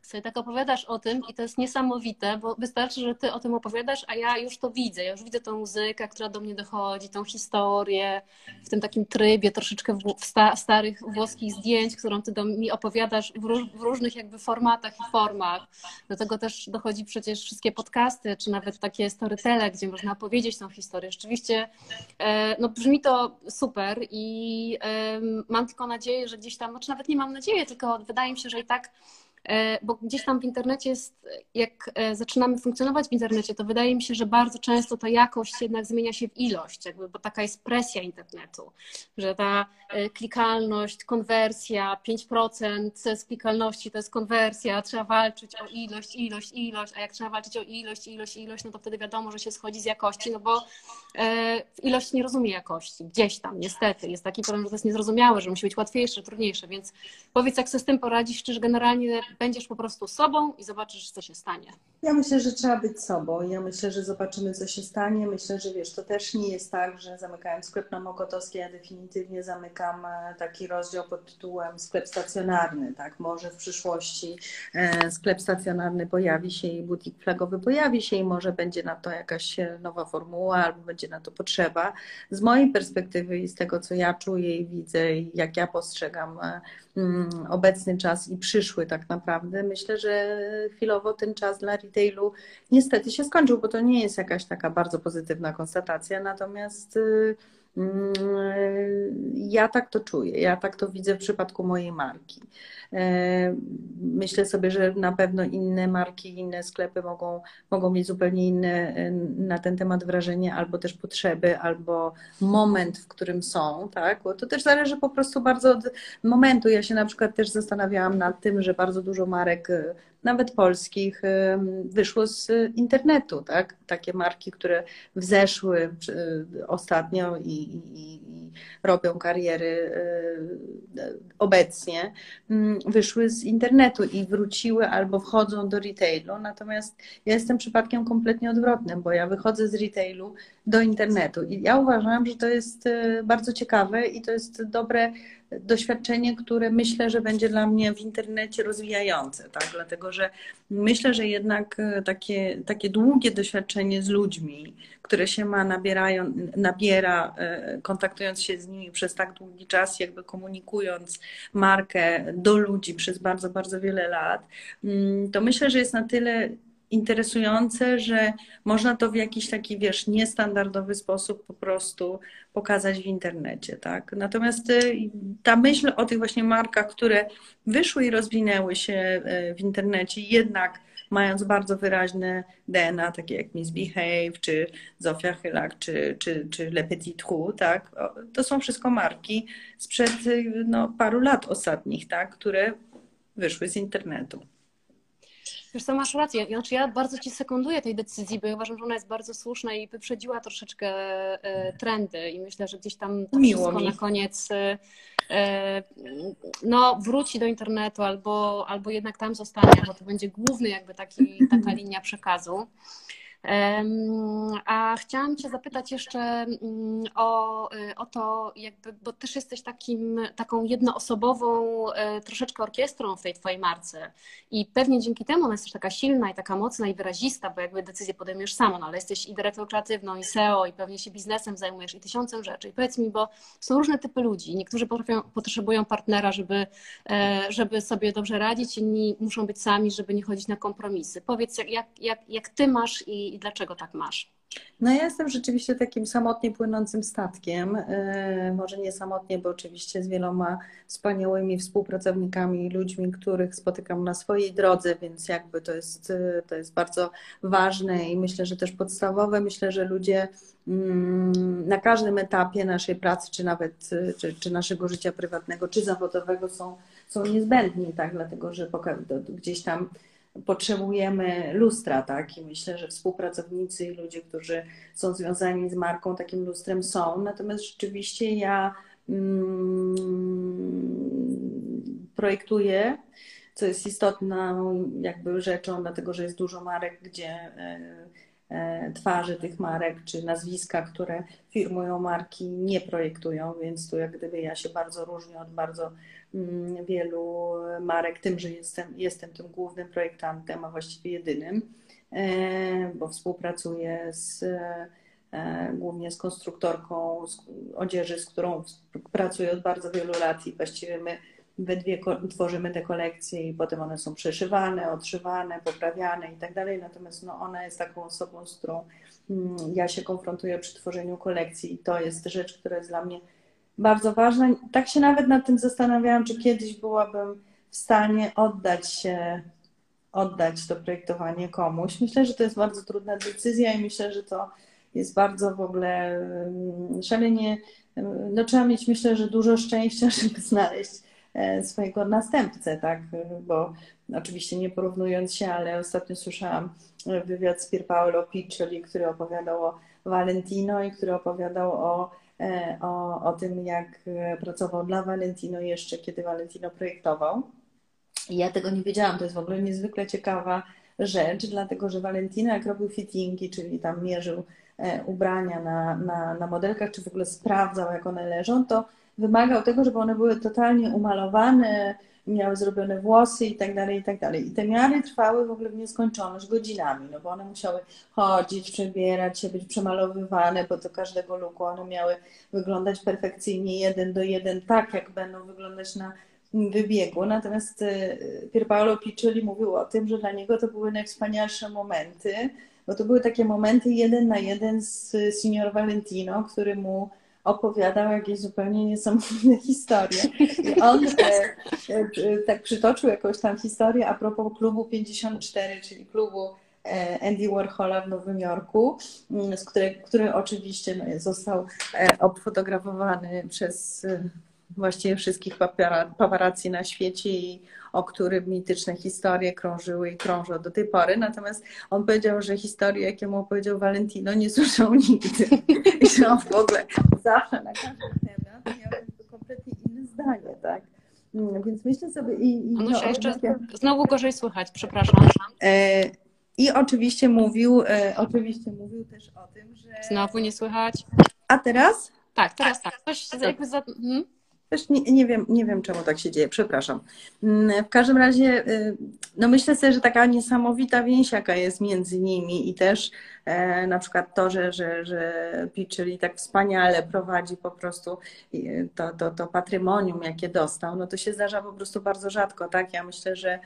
sobie tak opowiadasz o tym i to jest niesamowite, bo wystarczy, że ty o tym opowiadasz, a ja już to widzę. Ja już widzę tą muzykę, która do mnie dochodzi, tą historię w tym takim trybie troszeczkę w sta starych włoskich zdjęć, którą ty do, mi opowiadasz w, róż w, różnych jakby formatach i formach. Do tego też dochodzi przecież wszystkie podcasty, czy nawet takie storytele, gdzie można opowiedzieć tą historię. Rzeczywiście e, no, brzmi to super i mam tylko nadzieję, że gdzieś tam, znaczy nawet nie mam nadzieję, tylko wydaje mi się, że i tak bo gdzieś tam w internecie jest, jak e, zaczynamy funkcjonować w internecie, to wydaje mi się, że bardzo często ta jakość jednak zmienia się w ilość, jakby, bo taka jest presja internetu, że ta e, klikalność, konwersja, 5% z klikalności to jest konwersja, trzeba walczyć o ilość, ilość, ilość, a jak trzeba walczyć o ilość, ilość, ilość, no to wtedy wiadomo, że się schodzi z jakości, no bo ilość nie rozumie jakości, gdzieś tam, niestety, jest taki problem, że to jest niezrozumiałe, że musi być łatwiejsze, trudniejsze, więc powiedz, jak sobie z tym poradzisz, czy generalnie będziesz po prostu sobą i zobaczysz, co się stanie. Ja myślę, że trzeba być sobą. Ja myślę, że zobaczymy, co się stanie. Myślę, że wiesz, to też nie jest tak, że zamykając sklep na Mokotowskiej, ja definitywnie zamykam e, taki rozdział pod tytułem sklep stacjonarny. Tak, może w przyszłości e, sklep stacjonarny pojawi się i butik flagowy pojawi się i może będzie na to jakaś e, nowa formuła albo będzie na to potrzeba. Z mojej perspektywy i z tego, co ja czuję i widzę i jak ja postrzegam mm, obecny czas i przyszły tak naprawdę, myślę, że chwilowo ten czas dla retailu niestety się skończył, bo to nie jest jakaś taka bardzo pozytywna konstatacja, natomiast y, ja tak to czuję, ja tak to widzę w przypadku mojej marki. E, myślę sobie, że na pewno inne marki, inne sklepy mogą, mogą mieć zupełnie inne e, na ten temat wrażenie, albo też potrzeby, albo moment, w którym są, tak? Bo to też zależy po prostu bardzo od momentu. Ja się na przykład też zastanawiałam nad tym, że bardzo dużo marek nawet polskich, wyszło z internetu, tak? Takie marki, które wzeszły ostatnio i, i, i robią kariery e, obecnie, mm, wyszły z internetu i wróciły albo wchodzą do retailu. Natomiast ja jestem przypadkiem kompletnie odwrotnym, bo ja wychodzę z retailu do internetu. I ja uważam, że to jest e, bardzo ciekawe i to jest dobre doświadczenie, które myślę, że będzie dla mnie w internecie rozwijające, tak? Dlatego, że myślę, że jednak e, takie, takie długie doświadczenie z ludźmi, które się ma, nabierają, nabiera, e, kontaktując się z nimi przez tak długi czas, jakby komunikując markę do ludzi przez bardzo, bardzo wiele lat, mm, to myślę, że jest na tyle interesujące, że można to w jakiś taki, wiesz, niestandardowy sposób po prostu pokazać w internecie, tak? Natomiast y, ta myśl o tych właśnie markach, które wyszły i rozwinęły się y, w internecie, jednak mając bardzo wyraźne DNA, takie jak Miss Behave, czy Zofia Chylak, czy, czy, czy Le Petit Trou, tak? To są wszystko marki sprzed y, no, paru lat ostatnich, tak? Które wyszły z internetu. Wiesz co, masz rację. Znaczy ja bardzo Ci sekunduję tej decyzji, bo ja uważam, że ona jest bardzo słuszna i wyprzedziła troszeczkę e, trendy i myślę, że gdzieś tam to Miło wszystko mi. na koniec e, e, no, wróci do internetu albo, albo jednak tam zostanie, bo to będzie główny jakby taki, taka linia przekazu. A chciałam Cię zapytać jeszcze mm, o, y, o to, jakby, bo też jesteś takim, taką jednoosobową e, troszeczkę orkiestrą w tej Twojej marce i pewnie dzięki temu ona jest też taka silna i taka mocna i wyrazista, bo jakby decyzję podejmujesz sama, no ale jesteś i dyrektor kreatywną, i SEO, i pewnie się biznesem zajmujesz, i tysiącem rzeczy. I powiedz mi, bo są różne typy ludzi. Niektórzy potrafią, potrzebują partnera, żeby, e, żeby sobie dobrze radzić, inni muszą być sami, żeby nie chodzić na kompromisy. Powiedz, jak, jak, jak, jak Ty masz i i dlaczego tak masz? No ja jestem rzeczywiście takim samotnie płynącym statkiem. E, może nie samotnie, bo oczywiście z wieloma wspaniałymi współpracownikami ludźmi, których spotykam na swojej drodze, więc jakby to jest, to jest bardzo ważne i myślę, że też podstawowe. Myślę, że ludzie mm, na każdym etapie naszej pracy, czy nawet czy, czy naszego życia prywatnego, czy zawodowego są, są niezbędni, tak? dlatego że gdzieś tam potrzebujemy lustra, tak? I myślę, że współpracownicy i ludzie, którzy są związani z marką, takim lustrem są. Natomiast rzeczywiście ja mm, projektuję, co jest istotną jakby rzeczą, dlatego że jest dużo marek, gdzie e, twarzy tych marek, czy nazwiska, które firmują marki, nie projektują, więc tu jak gdyby ja się bardzo różnię od bardzo Mm, wielu marek tym, że jestem, jestem tym głównym projektantem, a właściwie jedynym, e, bo współpracuję z, e, głównie z konstruktorką odzieży, z którą pracuję od bardzo wielu lat i właściwie my we dwie tworzymy te kolekcje i potem one są przeszywane, odszywane, poprawiane i tak dalej. Natomiast no, ona jest taką osobą, z którą mm, ja się konfrontuję przy tworzeniu kolekcji i to jest rzecz, która jest dla mnie bardzo ważne. Tak się nawet nad tym zastanawiałam, czy kiedyś byłabym w stanie oddać się, oddać to projektowanie komuś. Myślę, że to jest bardzo trudna decyzja i myślę, że to jest bardzo w ogóle mm, szalenie, no trzeba mieć myślę, że dużo szczęścia, żeby znaleźć swojego następcę, tak, bo oczywiście nie porównując się, ale ostatnio słyszałam wywiad z Pierpaolo Piccioli, który opowiadał o Valentino i który opowiadał o E, o, o tym, jak e, pracował dla Valentino jeszcze, kiedy Valentino projektował. I ja tego nie wiedziałam, to jest w ogóle niezwykle ciekawa rzecz, dlatego że Valentino, jak robił fittingi, czyli tam mierzył e, ubrania na, na, na modelkach, czy w ogóle sprawdzał, jak one leżą, to wymagał tego, żeby one były totalnie umalowane, miały zrobione włosy i tak dalej, i tak dalej. I te miary trwały w ogóle w nieskończoność, godzinami, no bo one musiały chodzić, przebierać się, być przemalowywane, bo do każdego luku one miały wyglądać perfekcyjnie, jeden do jeden, tak jak będą wyglądać na wybiegu. Natomiast e, Pier Paolo Piccioli mówił o tym, że dla niego to były najwspanialsze momenty, bo to były takie momenty jeden na jeden z Signor Valentino, który mu opowiadał jakieś zupełnie niesamowite historie. I on e, e, tak przytoczył jakąś tam historię a propos klubu 54, czyli klubu e, Andy Warhola w Nowym Jorku, mm, z który, który oczywiście no, został obfotografowany przez właściwie wszystkich paparazzi na świecie i o którym mityczne historie krążyły i krążą do tej pory. Natomiast on powiedział, że historie, jakie mu opowiedział Valentino, nie słyszał nigdy. I że on w ogóle zawsze na każdy temat miał kompletnie inne zdanie, tak? Mm, więc myślę sobie i... i no, jeszcze znowu gorzej słychać, przepraszam. E, I oczywiście mówił, e, oczywiście mówił też o tym, że. Znowu nie słychać. A teraz? Tak, teraz tak. Coś jakby za... Mhm. Nie, nie, wiem, nie wiem, czemu tak się dzieje, przepraszam. Mm, w każdym razie, y, no myślę sobie, że taka niesamowita więź, jaka jest między nimi i też e, na przykład to, że, że, że Piccoli tak wspaniale prowadzi po prostu to, to, to patrymonium, jakie dostał, no to się zdarza po prostu bardzo rzadko, tak? Ja myślę, że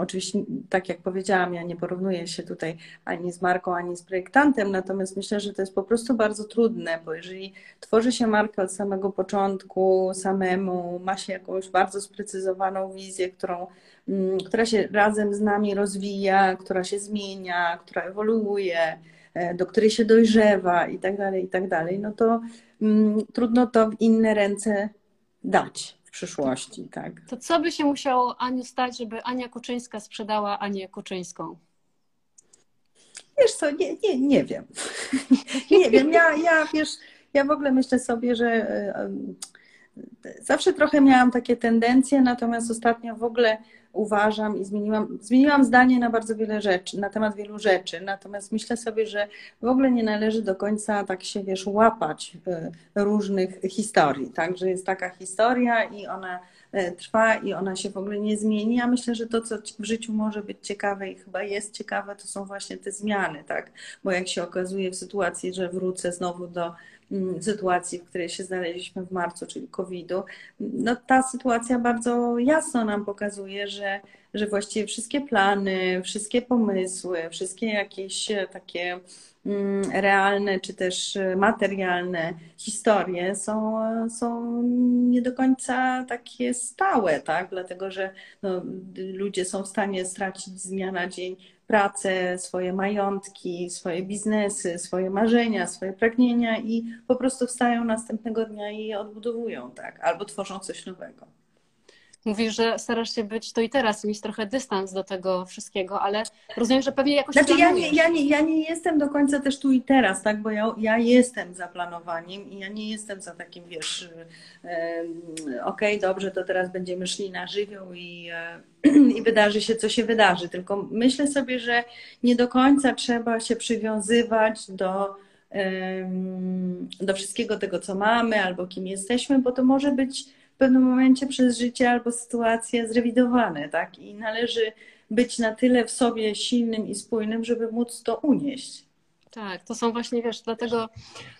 oczywiście, tak jak powiedziałam, ja nie porównuję się tutaj ani z marką, ani z projektantem, natomiast myślę, że to jest po prostu bardzo trudne, bo jeżeli tworzy się markę od samego początku, samemu, ma się jakąś bardzo sprecyzowaną wizję, którą, mm, która się razem z nami rozwija, która się zmienia, która ewoluuje, e, do której się dojrzewa i tak dalej, i tak dalej, no to mm, trudno to w inne ręce dać przyszłości, tak. To co by się musiało Aniu stać, żeby Ania Kuczyńska sprzedała Anię Kuczyńską? Wiesz co, nie, nie, nie wiem. nie wiem, ja, ja wiesz, ja w ogóle myślę sobie, że zawsze trochę miałam takie tendencje, natomiast ostatnio w ogóle uważam i zmieniłam, zmieniłam zdanie na bardzo wiele rzeczy, na temat wielu rzeczy, natomiast myślę sobie, że w ogóle nie należy do końca tak się, wiesz, łapać e, różnych historii, tak, że jest taka historia i ona e, trwa i ona się w ogóle nie zmieni. Ja myślę, że to, co w życiu może być ciekawe i chyba jest ciekawe, to są właśnie te zmiany, tak, bo jak się okazuje w sytuacji, że wrócę znowu do sytuacji, w której się znaleźliśmy w marcu, czyli COVID-u, no ta sytuacja bardzo jasno nam pokazuje, że, że właściwie wszystkie plany, wszystkie pomysły, wszystkie jakieś e, takie realne czy też materialne historie są, są nie do końca takie stałe, tak? dlatego że no, ludzie są w stanie stracić z dnia na dzień pracę, swoje majątki, swoje biznesy, swoje marzenia, swoje pragnienia i po prostu wstają następnego dnia i je odbudowują, tak? Albo tworzą coś nowego. Mówisz, że starasz się być to i teraz, mieć trochę dystans do tego wszystkiego, ale rozumiem, że pewnie jakoś znaczy, ja nie, ja, nie, ja nie jestem do końca też tu i teraz, tak? Bo ja, ja jestem za planowaniem i ja nie jestem za takim, wiesz, e, okej, okay, dobrze, to teraz będziemy szli na żywioł i, e, i wydarzy się, co się wydarzy. Tylko myślę sobie, że nie do końca trzeba się przywiązywać do do wszystkiego tego, co mamy, albo kim jesteśmy, bo to może być pewnym momencie przez życie albo sytuacje zrewidowane, tak? I należy być na tyle w sobie silnym i spójnym, żeby móc to unieść. Tak, to są właśnie, wiesz, dlatego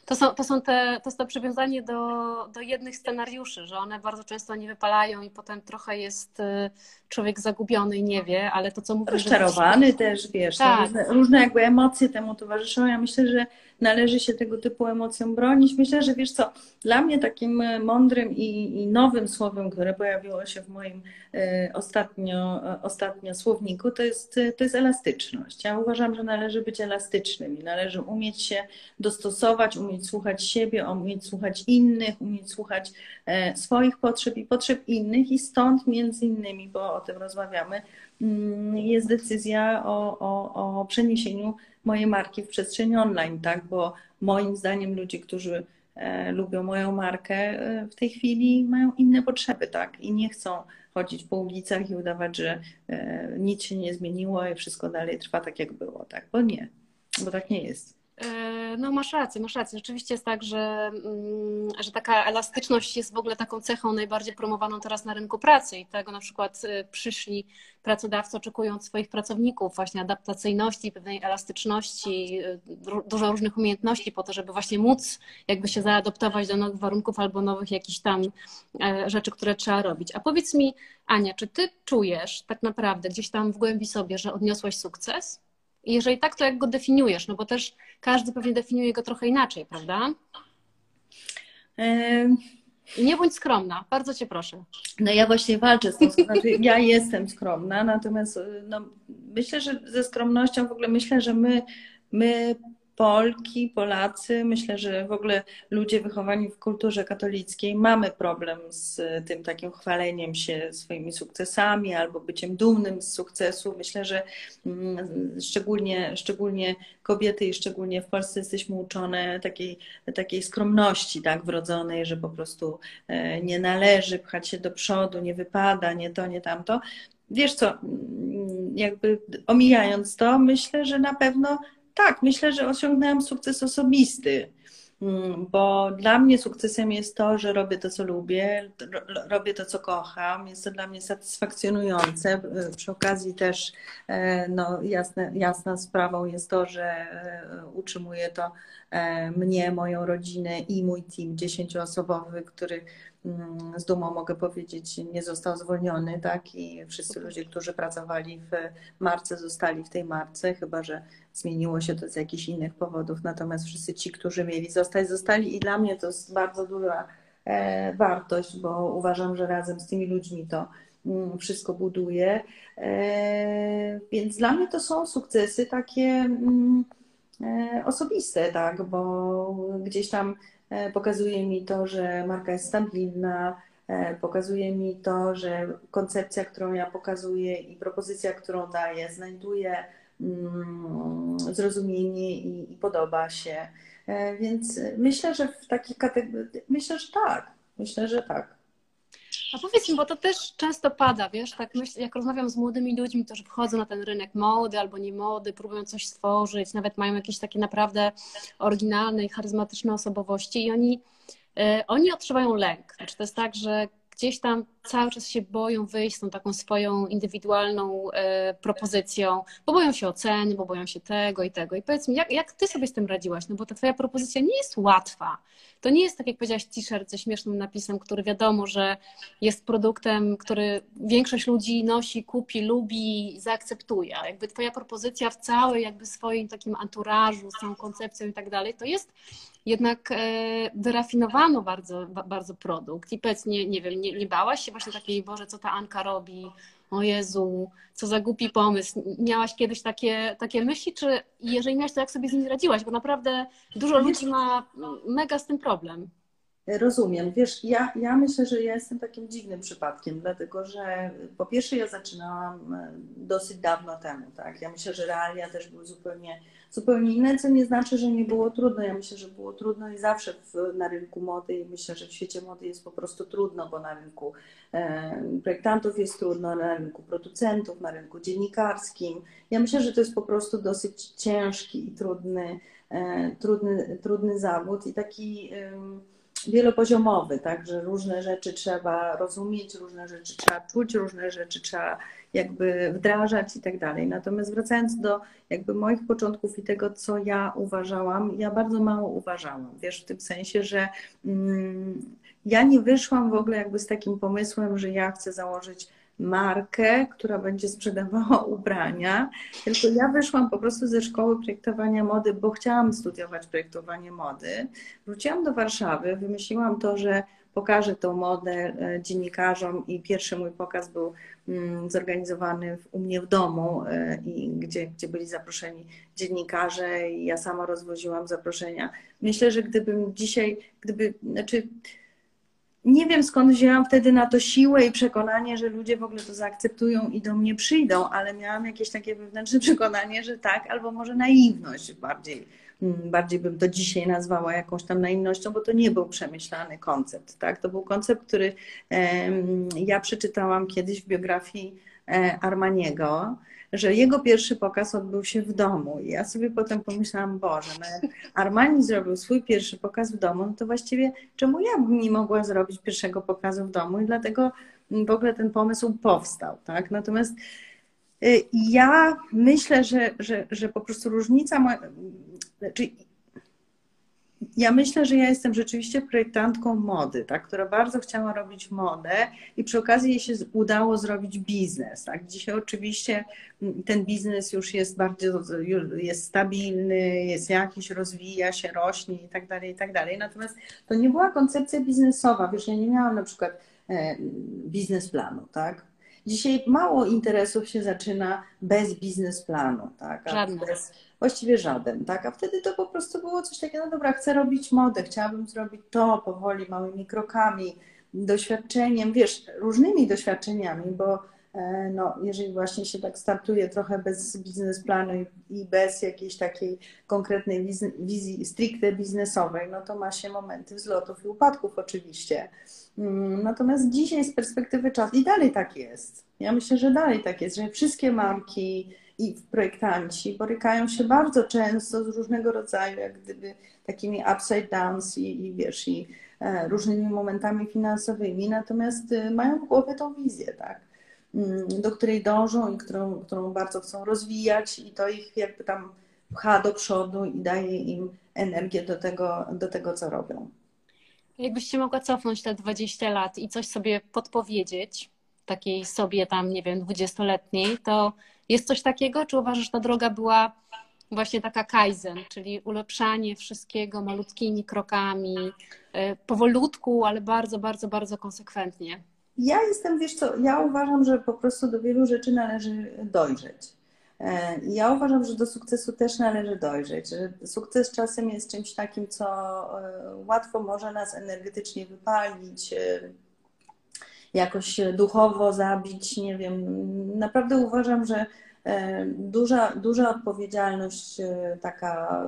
to są, to są te, to jest to przywiązanie do, do jednych scenariuszy, że one bardzo często nie wypalają i potem trochę jest y, człowiek zagubiony i nie wie, ale to, co mówisz... Rozczarowany też, wiesz, tak. różne, różne jakby emocje temu towarzyszą. Ja myślę, że należy się tego typu emocjom bronić. Myślę, że wiesz co, dla mnie takim mądrym i, i nowym słowem, które pojawiło się w moim y, ostatnio, ostatnio słowniku, to jest, to jest elastyczność. Ja uważam, że należy być elastycznym i należy umieć się dostosować, umieć słuchać siebie, umieć słuchać innych, umieć słuchać e, swoich potrzeb i potrzeb innych i stąd między innymi, bo o tym rozmawiamy, mm, jest decyzja o, o, o przeniesieniu mojej marki w przestrzeń online, tak? Bo moim zdaniem ludzie, którzy e, lubią moją markę, e, w tej chwili mają inne potrzeby, tak? I nie chcą chodzić po ulicach i udawać, że nic się nie zmieniło i wszystko dalej trwa tak, jak było, tak? Bo nie, bo tak nie jest. E, no masz rację, masz rację. Rzeczywiście jest tak, że, mm, że taka elastyczność jest w ogóle taką cechą najbardziej promowaną teraz na rynku pracy i tego na przykład e, przyszli pracodawcy oczekują od swoich pracowników właśnie adaptacyjności, pewnej elastyczności, e, dużo różnych umiejętności po to, żeby właśnie móc jakby się zaadoptować do nowych warunków albo nowych jakichś tam rzeczy, które trzeba robić. A powiedz mi, Ania, czy ty czujesz tak naprawdę gdzieś tam w głębi sobie, że odniosłaś sukces? Jeżeli tak, to jak go definiujesz? No bo też każdy pewnie definiuje go trochę inaczej, prawda? I nie bądź skromna, bardzo cię proszę. No ja właśnie walczę z tą, znaczy ja jestem skromna, natomiast no, myślę, że ze skromnością w ogóle myślę, że my, my Polki, Polacy, myślę, że w ogóle ludzie wychowani w kulturze katolickiej mamy problem z tym takim chwaleniem się swoimi sukcesami albo byciem dumnym z sukcesu. Myślę, że mm, szczególnie, szczególnie kobiety i szczególnie w Polsce jesteśmy uczone takiej, takiej skromności tak wrodzonej, że po prostu e, nie należy pchać się do przodu, nie wypada, nie to, nie tamto. Wiesz co, jakby omijając to, myślę, że na pewno tak, myślę, że osiągnęłam sukces osobisty. Mm, bo dla mnie sukcesem jest to, że robię to, co lubię, robię to, co kocham. Jest to dla mnie satysfakcjonujące. Przy okazji też e, no, jasne, jasna sprawą jest to, że e, utrzymuje to e, mnie, moją rodzinę i mój team dziesięcioosobowy, który z dumą mogę powiedzieć, nie został zwolniony, tak? I wszyscy ludzie, którzy pracowali w marce, zostali w tej marce, chyba że zmieniło się to z jakichś innych powodów. Natomiast wszyscy ci, którzy mieli zostać, zostali i dla mnie to jest bardzo duża e, wartość, bo uważam, że razem z tymi ludźmi to mm, wszystko buduje. E, więc dla mnie to są sukcesy takie mm, e, osobiste, tak, bo gdzieś tam pokazuje mi to, że marka jest stabilna, e, pokazuje mi to, że koncepcja, którą ja pokazuję i propozycja, którą daję, znajduje mm, zrozumienie i, i podoba się. E, więc myślę, że w takich kategoriach, myślę, że tak, myślę, że tak. A powiedz mi, bo to też często pada, wiesz, tak myślę, jak rozmawiam z młodymi ludźmi, że wchodzą na ten rynek mody albo nie mody, próbują coś stworzyć, nawet mają jakieś takie naprawdę oryginalne i charyzmatyczne osobowości i oni, y, oni odczuwają lęk. Znaczy to jest tak, że gdzieś tam cały czas się boją wyjść z tą taką swoją indywidualną e, propozycją, bo boją się oceny, bo boją się tego i tego. I powiedz mi, jak, jak ty sobie z tym radziłaś? No bo ta twoja propozycja nie jest łatwa. To nie jest tak, jak powiedziałaś, t-shirt ze śmiesznym napisem, który wiadomo, że jest produktem, który większość ludzi nosi, kupi, lubi, zaakceptuje. Jakby twoja propozycja w całej jakby swoim takim anturażu, z tą koncepcją i tak dalej, to jest jednak e, wyrafinowano bardzo, bardzo produkt. I powiedz, nie, nie wiem, nie, nie bałaś się właśnie takiej, Boże, co ta Anka robi? O Jezu, co za głupi pomysł. Miałaś kiedyś takie, takie myśli, czy jeżeli miałaś, to jak sobie z nimi radziłaś? Bo naprawdę dużo ludzi ma mega z tym problem. Rozumiem. Wiesz, ja, ja myślę, że ja jestem takim dziwnym przypadkiem, dlatego że po pierwsze ja zaczynałam e, dosyć dawno temu, tak? Ja myślę, że realia też były zupełnie, zupełnie inne, co nie znaczy, że nie było trudno. Ja myślę, że było trudno i zawsze w, na rynku mody i myślę, że w świecie mody jest po prostu trudno, bo na rynku e, projektantów jest trudno, na rynku producentów, na rynku dziennikarskim. Ja myślę, że to jest po prostu dosyć ciężki i trudny, e, trudny, trudny zawód i taki... E, wielopoziomowy, tak, że różne rzeczy trzeba rozumieć, różne rzeczy trzeba czuć, różne rzeczy trzeba jakby wdrażać i tak dalej. Natomiast wracając do jakby moich początków i tego, co ja uważałam, ja bardzo mało uważałam, wiesz, w tym sensie, że mm, ja nie wyszłam w ogóle jakby z takim pomysłem, że ja chcę założyć markę, która będzie sprzedawała ubrania, tylko ja wyszłam po prostu ze szkoły projektowania mody, bo chciałam studiować projektowanie mody. Wróciłam do Warszawy, wymyśliłam to, że pokażę tą modę e, dziennikarzom i pierwszy mój pokaz był mm, zorganizowany u mnie w domu, e, i gdzie, gdzie byli zaproszeni dziennikarze i ja sama rozwoziłam zaproszenia. Myślę, że gdybym dzisiaj, gdyby, znaczy nie wiem skąd wzięłam wtedy na to siłę i przekonanie, że ludzie w ogóle to zaakceptują i do mnie przyjdą, ale miałam jakieś takie wewnętrzne przekonanie, że tak, albo może naiwność bardziej. Mm, bardziej bym to dzisiaj nazwała jakąś tam naiwnością, bo to nie był przemyślany koncept. Tak? To był koncept, który ja przeczytałam kiedyś w biografii e, Armaniego że jego pierwszy pokaz odbył się w domu. I ja sobie potem pomyślałam, Boże, no jak Armani zrobił swój pierwszy pokaz w domu, no to właściwie czemu ja bym nie mogła zrobić pierwszego pokazu w domu? I dlatego w ogóle ten pomysł powstał. Tak? Natomiast y, ja myślę, że, że, że po prostu różnica, moja, znaczy ja myślę, że ja jestem rzeczywiście projektantką mody, tak, która bardzo chciała robić modę i przy okazji jej się udało zrobić biznes. Tak. Dzisiaj oczywiście ten biznes już jest bardzo jest stabilny, jest jakiś, rozwija się, rośnie i tak dalej, i tak dalej. Natomiast to nie była koncepcja biznesowa. Wiesz, ja nie miałam na przykład e, biznesplanu, tak? Dzisiaj mało interesów się zaczyna bez biznesplanu, tak? Bez, właściwie żaden, tak? A wtedy to po prostu było coś takiego, no dobra, chcę robić modę, chciałabym zrobić to powoli, małymi krokami, doświadczeniem, wiesz, różnymi doświadczeniami, bo e, no, jeżeli właśnie się tak startuje trochę bez biznesplanu i bez jakiejś takiej konkretnej wizji stricte biznesowej, no to ma się momenty wzlotów i upadków oczywiście. Mm, natomiast dzisiaj z perspektywy czasu i dalej tak jest. Ja myślę, że dalej tak jest, że wszystkie marki i projektanci borykają się bardzo często z różnego rodzaju, jak gdyby takimi upside downs i, i wiesz, i e, różnymi momentami finansowymi, natomiast y, mają w głowie tą wizję, tak, mm, do której dążą i którą, którą bardzo chcą rozwijać i to ich jakby tam pcha do przodu i daje im energię do tego, do tego co robią. Jakbyście mogła cofnąć te 20 lat i coś sobie podpowiedzieć, takiej sobie tam, nie wiem, 20-letniej, to jest coś takiego? Czy uważasz, że ta droga była właśnie taka kaizen, czyli ulepszanie wszystkiego malutkimi krokami, e, powolutku, ale bardzo, bardzo, bardzo konsekwentnie? Ja jestem, wiesz co, ja uważam, że po prostu do wielu rzeczy należy dojrzeć. E, ja uważam, że do sukcesu też należy dojrzeć, że sukces czasem jest czymś takim, co e, łatwo może nas energetycznie wypalić, e, jakoś duchowo zabić, nie wiem. Naprawdę uważam, że duża, duża odpowiedzialność taka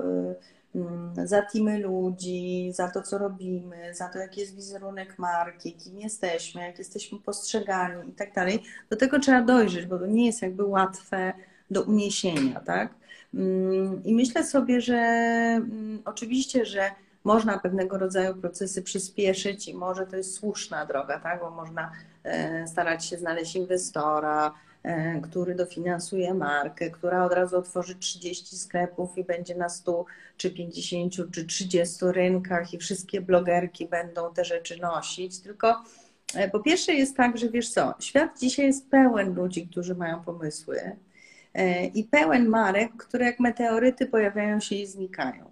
za teamy ludzi, za to, co robimy, za to, jaki jest wizerunek marki, kim jesteśmy, jak jesteśmy postrzegani i tak dalej. Do tego trzeba dojrzeć, bo to nie jest jakby łatwe do uniesienia, tak? Mm, I myślę sobie, że mm, oczywiście, że można pewnego rodzaju procesy przyspieszyć i może to jest słuszna droga, tak? Bo można e, starać się znaleźć inwestora, e, który dofinansuje markę, która od razu otworzy 30 sklepów i będzie na 100 czy 50 czy 30 rynkach i wszystkie blogerki będą te rzeczy nosić. Tylko e, po pierwsze jest tak, że wiesz co, świat dzisiaj jest pełen ludzi, którzy mają pomysły, i pełen marek, które jak meteoryty pojawiają się i znikają.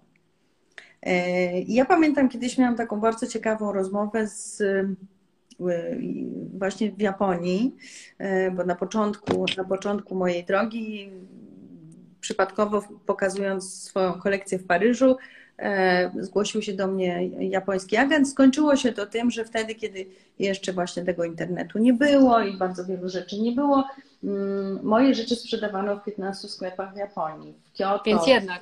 E, ja pamiętam, kiedyś miałam taką bardzo ciekawą rozmowę z e, właśnie w Japonii, bo na początku, na początku mojej drogi, przypadkowo pokazując swoją kolekcję w Paryżu, zgłosił się do mnie japoński agent. Skończyło się to tym, że wtedy, kiedy jeszcze właśnie tego internetu nie było i bardzo wielu rzeczy nie było, moje rzeczy sprzedawano w 15 sklepach w Japonii, w Kyoto. Więc jednak.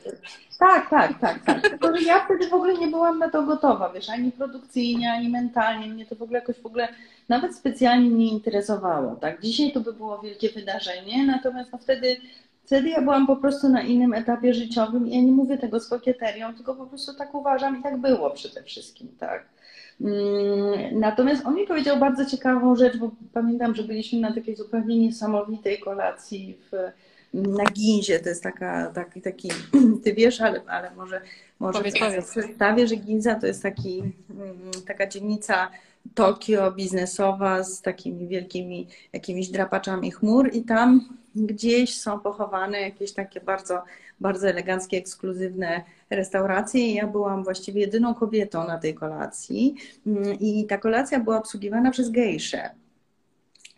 Tak, tak, tak, tak. Tylko, że ja wtedy w ogóle nie byłam na to gotowa, wiesz, ani produkcyjnie, ani mentalnie. Mnie to w ogóle jakoś w ogóle nawet specjalnie nie interesowało, tak. Dzisiaj to by było wielkie wydarzenie, natomiast no wtedy, wtedy ja byłam po prostu na innym etapie życiowym i ja nie mówię tego z kokieterią, tylko po prostu tak uważam i tak było przede wszystkim, tak. Mm, natomiast on mi powiedział bardzo ciekawą rzecz, bo pamiętam, że byliśmy na takiej zupełnie niesamowitej kolacji w, na Ginzie. To jest taka, taki, taki, ty wiesz, ale, ale może, może powiedz, powiedz. przedstawię, że Ginza to jest taki, mm, taka dzielnica Tokio biznesowa z takimi wielkimi jakimiś drapaczami chmur i tam gdzieś są pochowane jakieś takie bardzo, bardzo eleganckie, ekskluzywne restaurację i ja byłam właściwie jedyną kobietą na tej kolacji. Mm, i ta kolacja była obsługiwana przez gejsze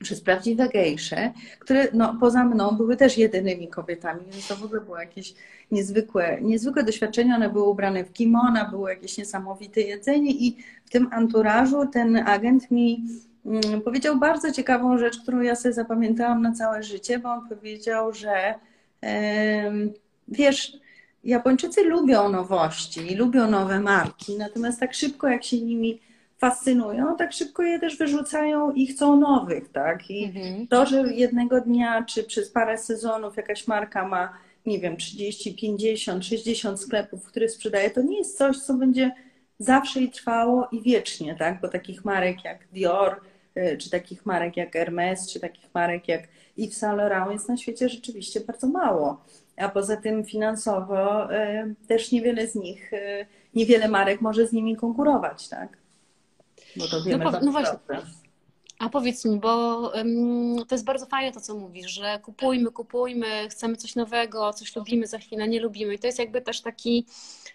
przez prawdziwe gejsze, które no, poza mną były też jedynymi kobietami, więc to w ogóle było jakieś niezwykłe, niezwykłe doświadczenie. One były ubrane w kimona, było jakieś niesamowite jedzenie i w tym anturażu ten agent mi mm, powiedział bardzo ciekawą rzecz, którą ja sobie zapamiętałam na całe życie, bo on powiedział, że wiesz, Japończycy lubią nowości, lubią nowe marki, natomiast tak szybko jak się nimi fascynują, tak szybko je też wyrzucają i chcą nowych, tak? I mhm. to, że jednego dnia czy przez parę sezonów jakaś marka ma, nie wiem, 30, 50, 60 sklepów, które sprzedaje, to nie jest coś, co będzie zawsze i trwało i wiecznie, tak? Bo takich marek jak Dior, y, czy takich marek jak Hermes, czy takich marek jak Yves Saint Laurent jest na świecie rzeczywiście bardzo mało a poza tym finansowo e, też niewiele z nich, e, niewiele marek może z nimi konkurować, tak? Bo to wiemy no, no właśnie. A powiedz mi, bo um, to jest bardzo fajne to, co mówisz, że kupujmy, kupujmy, chcemy coś nowego, coś lubimy, za chwilę nie lubimy. I to jest jakby też taki,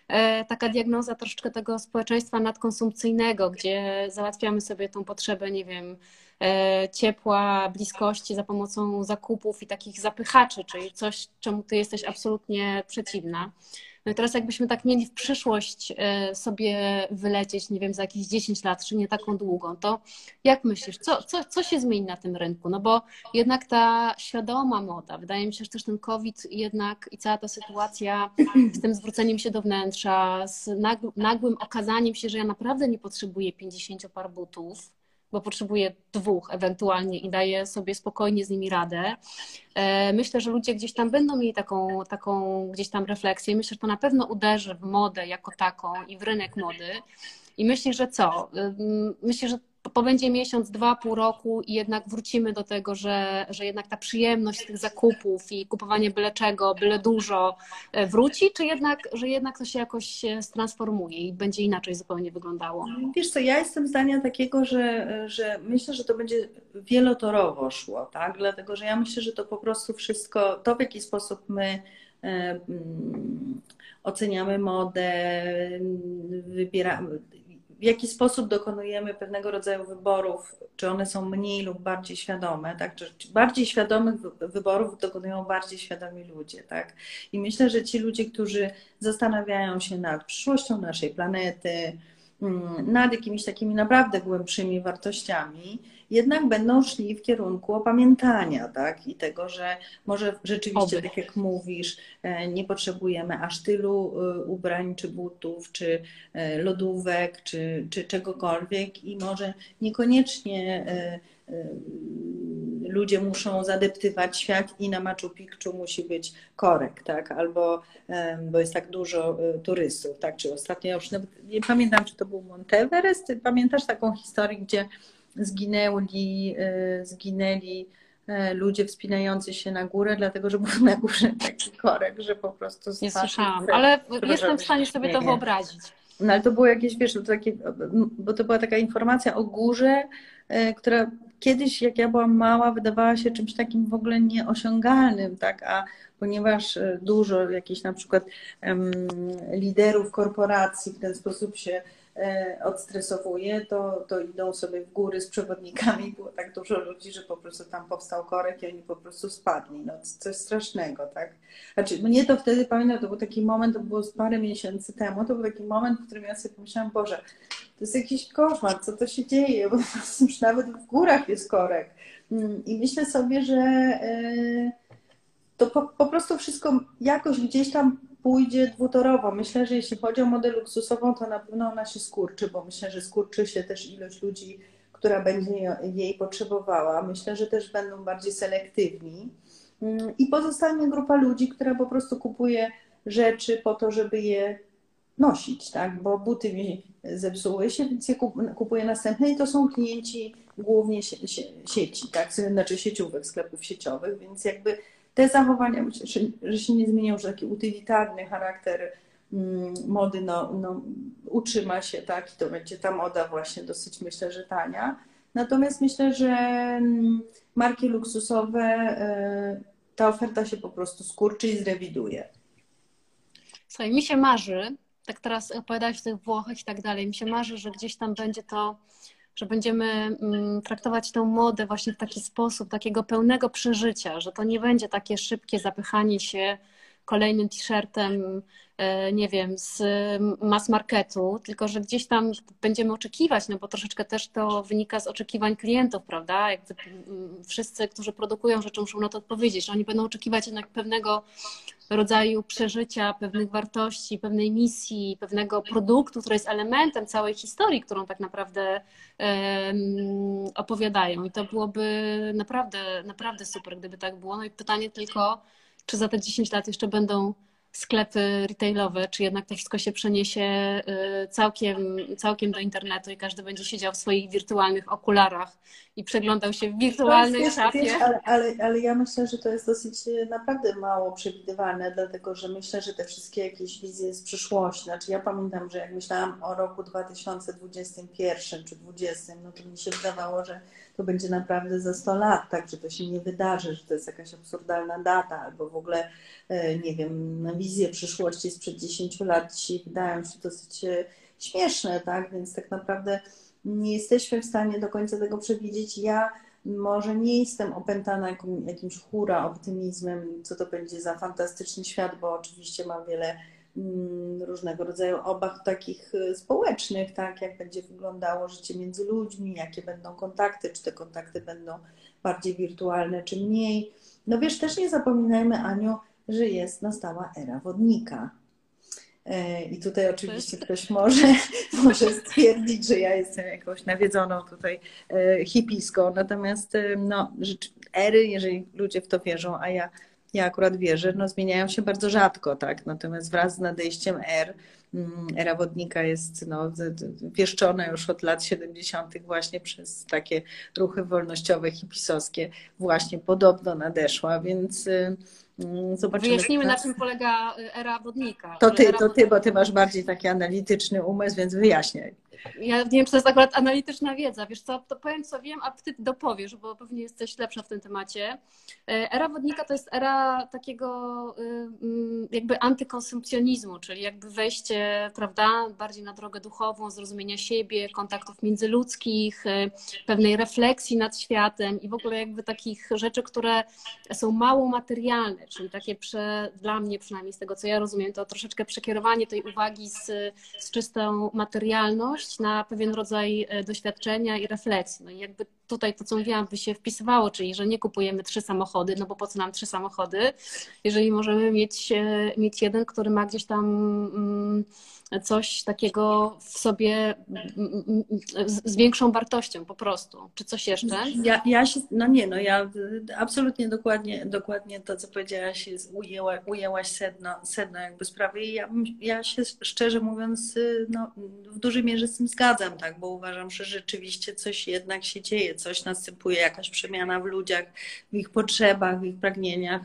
e, taka diagnoza troszeczkę tego społeczeństwa nadkonsumpcyjnego, gdzie załatwiamy sobie tą potrzebę, nie wiem, E, ciepła, bliskości za pomocą zakupów i takich zapychaczy, czyli coś, czemu ty jesteś absolutnie przeciwna. No i teraz jakbyśmy tak mieli w przyszłość e, sobie wylecieć, nie wiem, za jakieś 10 lat, czy nie taką długą, to jak myślisz, co, co, co się zmieni na tym rynku? No bo jednak ta świadoma moda, wydaje mi się, że też ten COVID jednak i cała ta sytuacja z tym zwróceniem się do wnętrza, z nagłym okazaniem się, że ja naprawdę nie potrzebuję 50 par butów, bo potrzebuję dwóch ewentualnie i daję sobie spokojnie z nimi radę. E, myślę, że ludzie gdzieś tam będą mieli taką, taką gdzieś tam refleksję. Myślę, że to na pewno uderzy w modę jako taką i w rynek mody. I myślę, że co? Myślę, że pobędzie miesiąc, dwa, pół roku i jednak wrócimy do tego, że, że jednak ta przyjemność tych zakupów i kupowanie byle czego, byle dużo e, wróci, czy jednak, że jednak to się jakoś transformuje i będzie inaczej zupełnie wyglądało? Wiesz co, ja jestem zdania takiego, że, że myślę, że to będzie wielotorowo szło, tak? Dlatego, że ja myślę, że to po prostu wszystko, to w jaki sposób my e, mm, oceniamy modę, wybieramy, w jaki sposób dokonujemy pewnego rodzaju wyborów, czy one są mniej lub bardziej świadome, tak? Czy bardziej świadomych wyborów dokonują bardziej świadomi ludzie, tak? I myślę, że ci ludzie, którzy zastanawiają się nad przyszłością naszej planety, mm, nad jakimiś takimi naprawdę głębszymi wartościami, jednak będą szli w kierunku opamiętania, tak? I tego, że może rzeczywiście, Oby. tak jak mówisz, e, nie potrzebujemy aż tylu e, ubrań, czy butów, czy e, lodówek, czy, czy czegokolwiek i może niekoniecznie ludzie muszą zadeptywać świat i na Machu Picchu musi być korek, tak? Albo, bo jest tak dużo turystów, tak? Czy ostatnio, już nie pamiętam, czy to był Monteverest, pamiętasz taką historię, gdzie zginęli, e, zginęli e, ludzie wspinający się na górę, dlatego że był na górze taki korek, że po prostu Nie słyszałam, ale jestem w stanie sobie to wyobrazić. No ale to było jakieś, wiesz, takie, bo to była taka informacja o górze, e, która kiedyś, jak ja byłam mała, wydawała się czymś takim w ogóle nieosiągalnym, tak, a ponieważ dużo jakichś na przykład um, liderów korporacji w ten sposób się odstresowuje, to, to idą sobie w góry z przewodnikami. Było tak dużo ludzi, że po prostu tam powstał korek i oni po prostu spadli. No, coś strasznego, tak? Znaczy, mnie to wtedy pamiętam, to był taki moment, to było z parę miesięcy temu, to był taki moment, w którym ja sobie pomyślałam, Boże, to jest jakiś koszmar, co to się dzieje, bo już nawet w górach jest korek. Mm, I myślę sobie, że e, to po, po prostu wszystko jakoś gdzieś tam pójdzie dwutorowo. Myślę, że jeśli chodzi o modę luksusową, to na pewno ona się skurczy, bo myślę, że skurczy się też ilość ludzi, która będzie jej potrzebowała. Myślę, że też będą bardziej selektywni. Mm, I pozostanie grupa ludzi, która po prostu kupuje rzeczy po to, żeby je nosić, tak? Bo buty mi zepsuły się, więc je kupuję następne i to są klienci głównie sieci, tak? Znaczy sieciówek, sklepów sieciowych, więc jakby te zachowania, że, się nie zmienią, że taki utylitarny charakter mm, mody no, no, utrzyma się, tak, i to będzie ta moda właśnie dosyć, myślę, że tania. Natomiast myślę, że mm, marki luksusowe, e, ta oferta się po prostu skurczy i zrewiduje. Słuchaj, mi się marzy, tak teraz opowiadałeś o tych Włochach i tak dalej, mi się marzy, że gdzieś tam będzie to że będziemy mm, traktować tę modę właśnie w taki sposób, takiego pełnego przeżycia, że to nie będzie takie szybkie zapychanie się kolejnym t-shirtem, e, nie wiem, z mass marketu, tylko że gdzieś tam będziemy oczekiwać, no bo troszeczkę też to wynika z oczekiwań klientów, prawda? Jakby mm, wszyscy, którzy produkują rzeczy, muszą na to odpowiedzieć, oni będą oczekiwać jednak pewnego rodzaju przeżycia, pewnych wartości, pewnej misji, pewnego produktu, który jest elementem całej historii, którą tak naprawdę um, opowiadają. I to byłoby naprawdę, naprawdę super, gdyby tak było. No i pytanie tylko, czy za te 10 lat jeszcze będą sklepy retailowe, czy jednak to wszystko się przeniesie y, całkiem, całkiem do internetu i każdy będzie siedział w swoich wirtualnych okularach i przeglądał się w wirtualnej wiesz, szafie. Wiesz, ale, ale, ale ja myślę, że to jest dosyć y, naprawdę mało przewidywalne, dlatego że myślę, że te wszystkie jakieś wizje z przyszłości, znaczy ja pamiętam, że jak myślałam o roku 2021 czy 2020, no to mi się wydawało, że to będzie naprawdę za 100 lat, tak, że to się nie wydarzy, że to jest jakaś absurdalna data, albo w ogóle, e, nie wiem, wizje przyszłości sprzed 10 lat dzisiaj wydają się dosyć e, śmieszne, tak, więc tak naprawdę nie jesteśmy w stanie do końca tego przewidzieć. Ja może nie jestem opętana jakimś hura optymizmem, co to będzie za fantastyczny świat, bo oczywiście mam wiele różnego rodzaju obaw takich y, społecznych, tak, jak będzie wyglądało życie między ludźmi, jakie będą kontakty, czy te kontakty będą bardziej wirtualne, czy mniej. No wiesz, też nie zapominajmy, Aniu, że jest nastała era wodnika. E, I tutaj oczywiście ktoś może, może stwierdzić, że ja jestem jakąś nawiedzoną tutaj e, hipiską. Natomiast e, no, ery, jeżeli ludzie w to wierzą, a ja, ja akurat wierzę, no, zmieniają się bardzo rzadko, tak? Natomiast wraz z nadejściem er, mm, era wodnika jest no, wieszczona już od lat 70. właśnie przez takie ruchy wolnościowe, hipisowskie, właśnie podobno nadeszła, więc Mm, zobaczymy. Wyjaśnijmy, na czym polega y, era wodnika. To ty, to ty, bo ty masz bardziej taki analityczny umysł, więc wyjaśniaj. Ja nie wiem, czy to jest akurat analityczna wiedza. Wiesz co, to powiem, co wiem, a ty dopowiesz, bo pewnie jesteś lepsza w tym temacie. Y, era wodnika to jest era takiego y, mm, jakby antykonsumpcjonizmu, czyli jakby wejście, prawda, bardziej na drogę duchową, zrozumienia siebie, kontaktów międzyludzkich, pewnej refleksji nad światem i w ogóle jakby takich rzeczy, które są mało materialne, czyli takie prze, dla mnie przynajmniej z tego, co ja rozumiem, to troszeczkę przekierowanie tej uwagi z, z czystą materialność na pewien rodzaj e, doświadczenia i refleksji. No i jakby tutaj to, co mówiłam, by się wpisywało, czyli że nie kupujemy trzy samochody, no bo po co nam trzy samochody, jeżeli możemy mieć, e, mieć jeden, który ma gdzieś tam mm, coś takiego w sobie z większą wartością po prostu. Czy coś jeszcze? Ja, ja się, no nie, no ja absolutnie dokładnie, dokładnie to, co powiedziałaś, ujęła, ujęłaś sedno, sedno jakby sprawy i ja, ja się szczerze mówiąc no, w dużej mierze z tym zgadzam, tak, bo uważam, że rzeczywiście coś jednak się dzieje, coś następuje, jakaś przemiana w ludziach, w ich potrzebach, w ich pragnieniach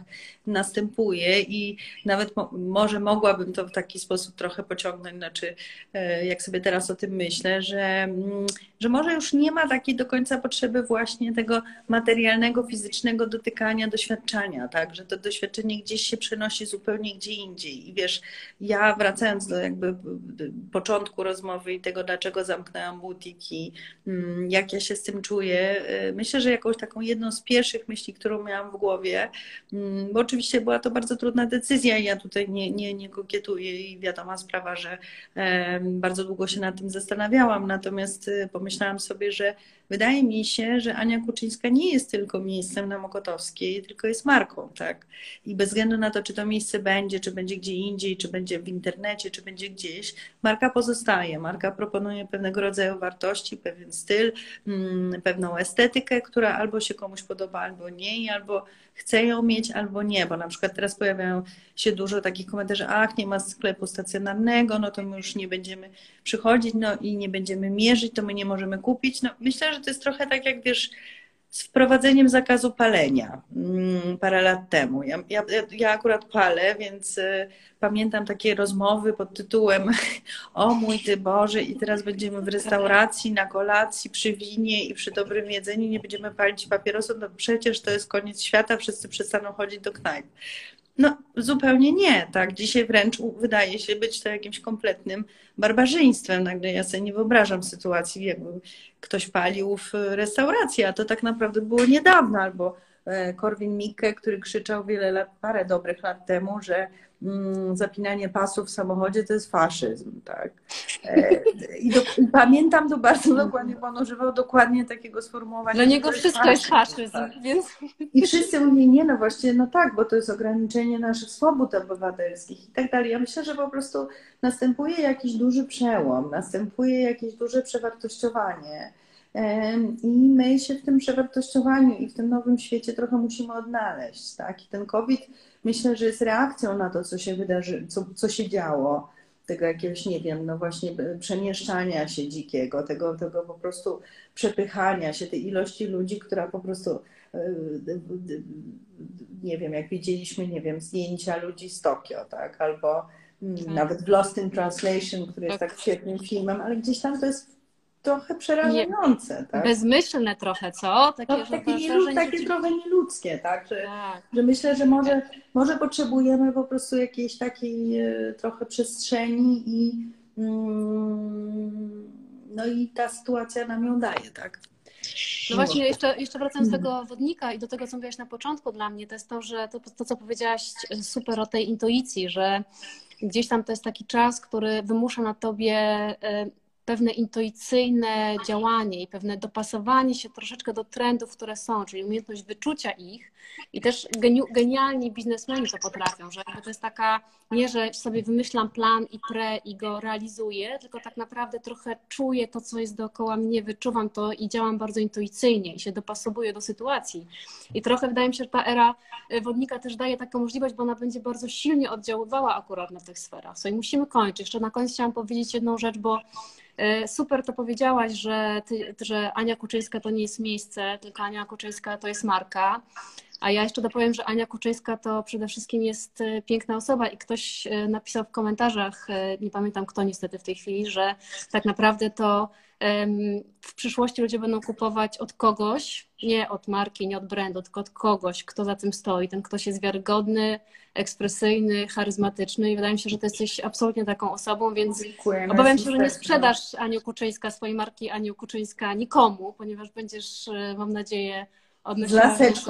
następuje i nawet mo może mogłabym to w taki sposób trochę pociągnąć znaczy e, jak sobie teraz o tym myślę, że, mm, że może już nie ma takiej do końca potrzeby właśnie tego materialnego, fizycznego dotykania, doświadczenia, tak, że to doświadczenie gdzieś się przenosi zupełnie gdzie indziej. I wiesz, ja wracając do jakby początku rozmowy i tego, dlaczego zamknęłam butiki, mm, jak ja się z tym czuję, e, myślę, że jakąś taką jedną z pierwszych myśli, którą miałam w głowie, mm, bo oczywiście była to bardzo trudna decyzja i ja tutaj nie, nie, nie kokietuję i wiadoma sprawa, że bardzo długo się nad tym zastanawiałam, natomiast y, pomyślałam sobie, że wydaje mi się, że Ania Kuczyńska nie jest tylko miejscem na Mokotowskiej, tylko jest marką, tak? I bez względu na to, czy to miejsce będzie, czy będzie gdzie indziej, czy będzie w internecie, czy będzie gdzieś, marka pozostaje. Marka proponuje pewnego rodzaju wartości, pewien styl, mm, pewną estetykę, która albo się komuś podoba, albo nie, albo chce ją mieć, albo nie, bo na przykład teraz pojawiają się dużo takich komentarzy, ach, nie ma sklepu stacjonarnego, no to my już nie będziemy przychodzić, no i nie będziemy mierzyć, to my nie możemy kupić. No myślę, że to jest trochę tak jak wiesz, z wprowadzeniem zakazu palenia mm, parę lat temu. Ja, ja, ja akurat palę, więc y, pamiętam takie rozmowy pod tytułem O mój Ty Boże, i teraz będziemy w restauracji, na kolacji, przy winie i przy dobrym jedzeniu nie będziemy palić papierosów, no przecież to jest koniec świata, wszyscy przestaną chodzić do knajp. No, zupełnie nie, tak. Dzisiaj wręcz wydaje się być to jakimś kompletnym barbarzyństwem. Nagle ja sobie nie wyobrażam sytuacji, jakby ktoś palił w restauracji, a to tak naprawdę było niedawno, albo e, Korwin Mikke, który krzyczał wiele lat, parę dobrych lat temu, że zapinanie pasów w samochodzie to jest faszyzm, tak. E, I, do, i pamiętam to bardzo dokładnie, bo on używał dokładnie takiego sformułowania. Dla niego wszystko jest faszyzm, tak. więc... I wszyscy mówili, nie no właśnie, no tak, bo to jest ograniczenie naszych swobód obywatelskich i tak dalej. Ja myślę, że po prostu następuje jakiś duży przełom, następuje jakieś duże przewartościowanie i my się w tym przewartościowaniu i w tym nowym świecie trochę musimy odnaleźć, tak? I ten COVID myślę, że jest reakcją na to, co się wydarzy, co, co się działo, tego jakiegoś, nie wiem, no właśnie przemieszczania się dzikiego, tego, tego po prostu przepychania się, tej ilości ludzi, która po prostu e, nie wiem, jak widzieliśmy, nie wiem, zdjęcia ludzi z Tokio, tak, albo mm, tak. nawet Lost in Translation, który jest tak, tak świetnym filmem, ale gdzieś tam to jest trochę przerażające. Tak? Bezmyślne trochę, co? Takie, no, takie, takie trochę nieludzkie, tak? Że, tak. że myślę, że może, może potrzebujemy po prostu jakiejś takiej e, trochę przestrzeni i mm, no i ta sytuacja nam ją daje, tak? No właśnie, jeszcze, jeszcze wracając do tego wodnika i do tego, co mówiłaś na początku dla mnie, to jest to, że to, to, co powiedziałaś super o tej intuicji, że gdzieś tam to jest taki czas, który wymusza na tobie e, pewne intuicyjne działanie i pewne dopasowanie się troszeczkę do trendów, które są, czyli umiejętność wyczucia ich i też geniu, genialni biznesmeni to potrafią, że to jest taka, nie, że sobie wymyślam plan i pre i go realizuję, tylko tak naprawdę trochę czuję to, co jest dookoła mnie, wyczuwam to i działam bardzo intuicyjnie i się dopasowuję do sytuacji. I trochę wydaje mi się, że ta era wodnika też daje taką możliwość, bo ona będzie bardzo silnie oddziaływała akurat na tych sferach. So i musimy kończyć. Jeszcze na koniec chciałam powiedzieć jedną rzecz, bo E, super to powiedziałaś, że, ty, że Ania Kuczyńska to nie jest miejsce, tylko Ania Kuczyńska to jest marka. A ja jeszcze dopowiem, że Ania Kuczyńska to przede wszystkim jest e, piękna osoba i ktoś e, napisał w komentarzach, nie pamiętam kto niestety w tej chwili, że tak naprawdę to w przyszłości ludzie będą kupować od kogoś, nie od marki, nie od brandu, tylko od kogoś, kto za tym stoi. Ten ktoś jest wiarygodny, ekspresyjny, charyzmatyczny i wydaje mi się, że ty jesteś absolutnie taką osobą, więc Dziękujemy obawiam się, że nie sprzedasz Aniu Kuczyńska, swojej marki Aniu Kuczyńska nikomu, ponieważ będziesz, e, mam nadzieję, odnosiła... Z laseczką.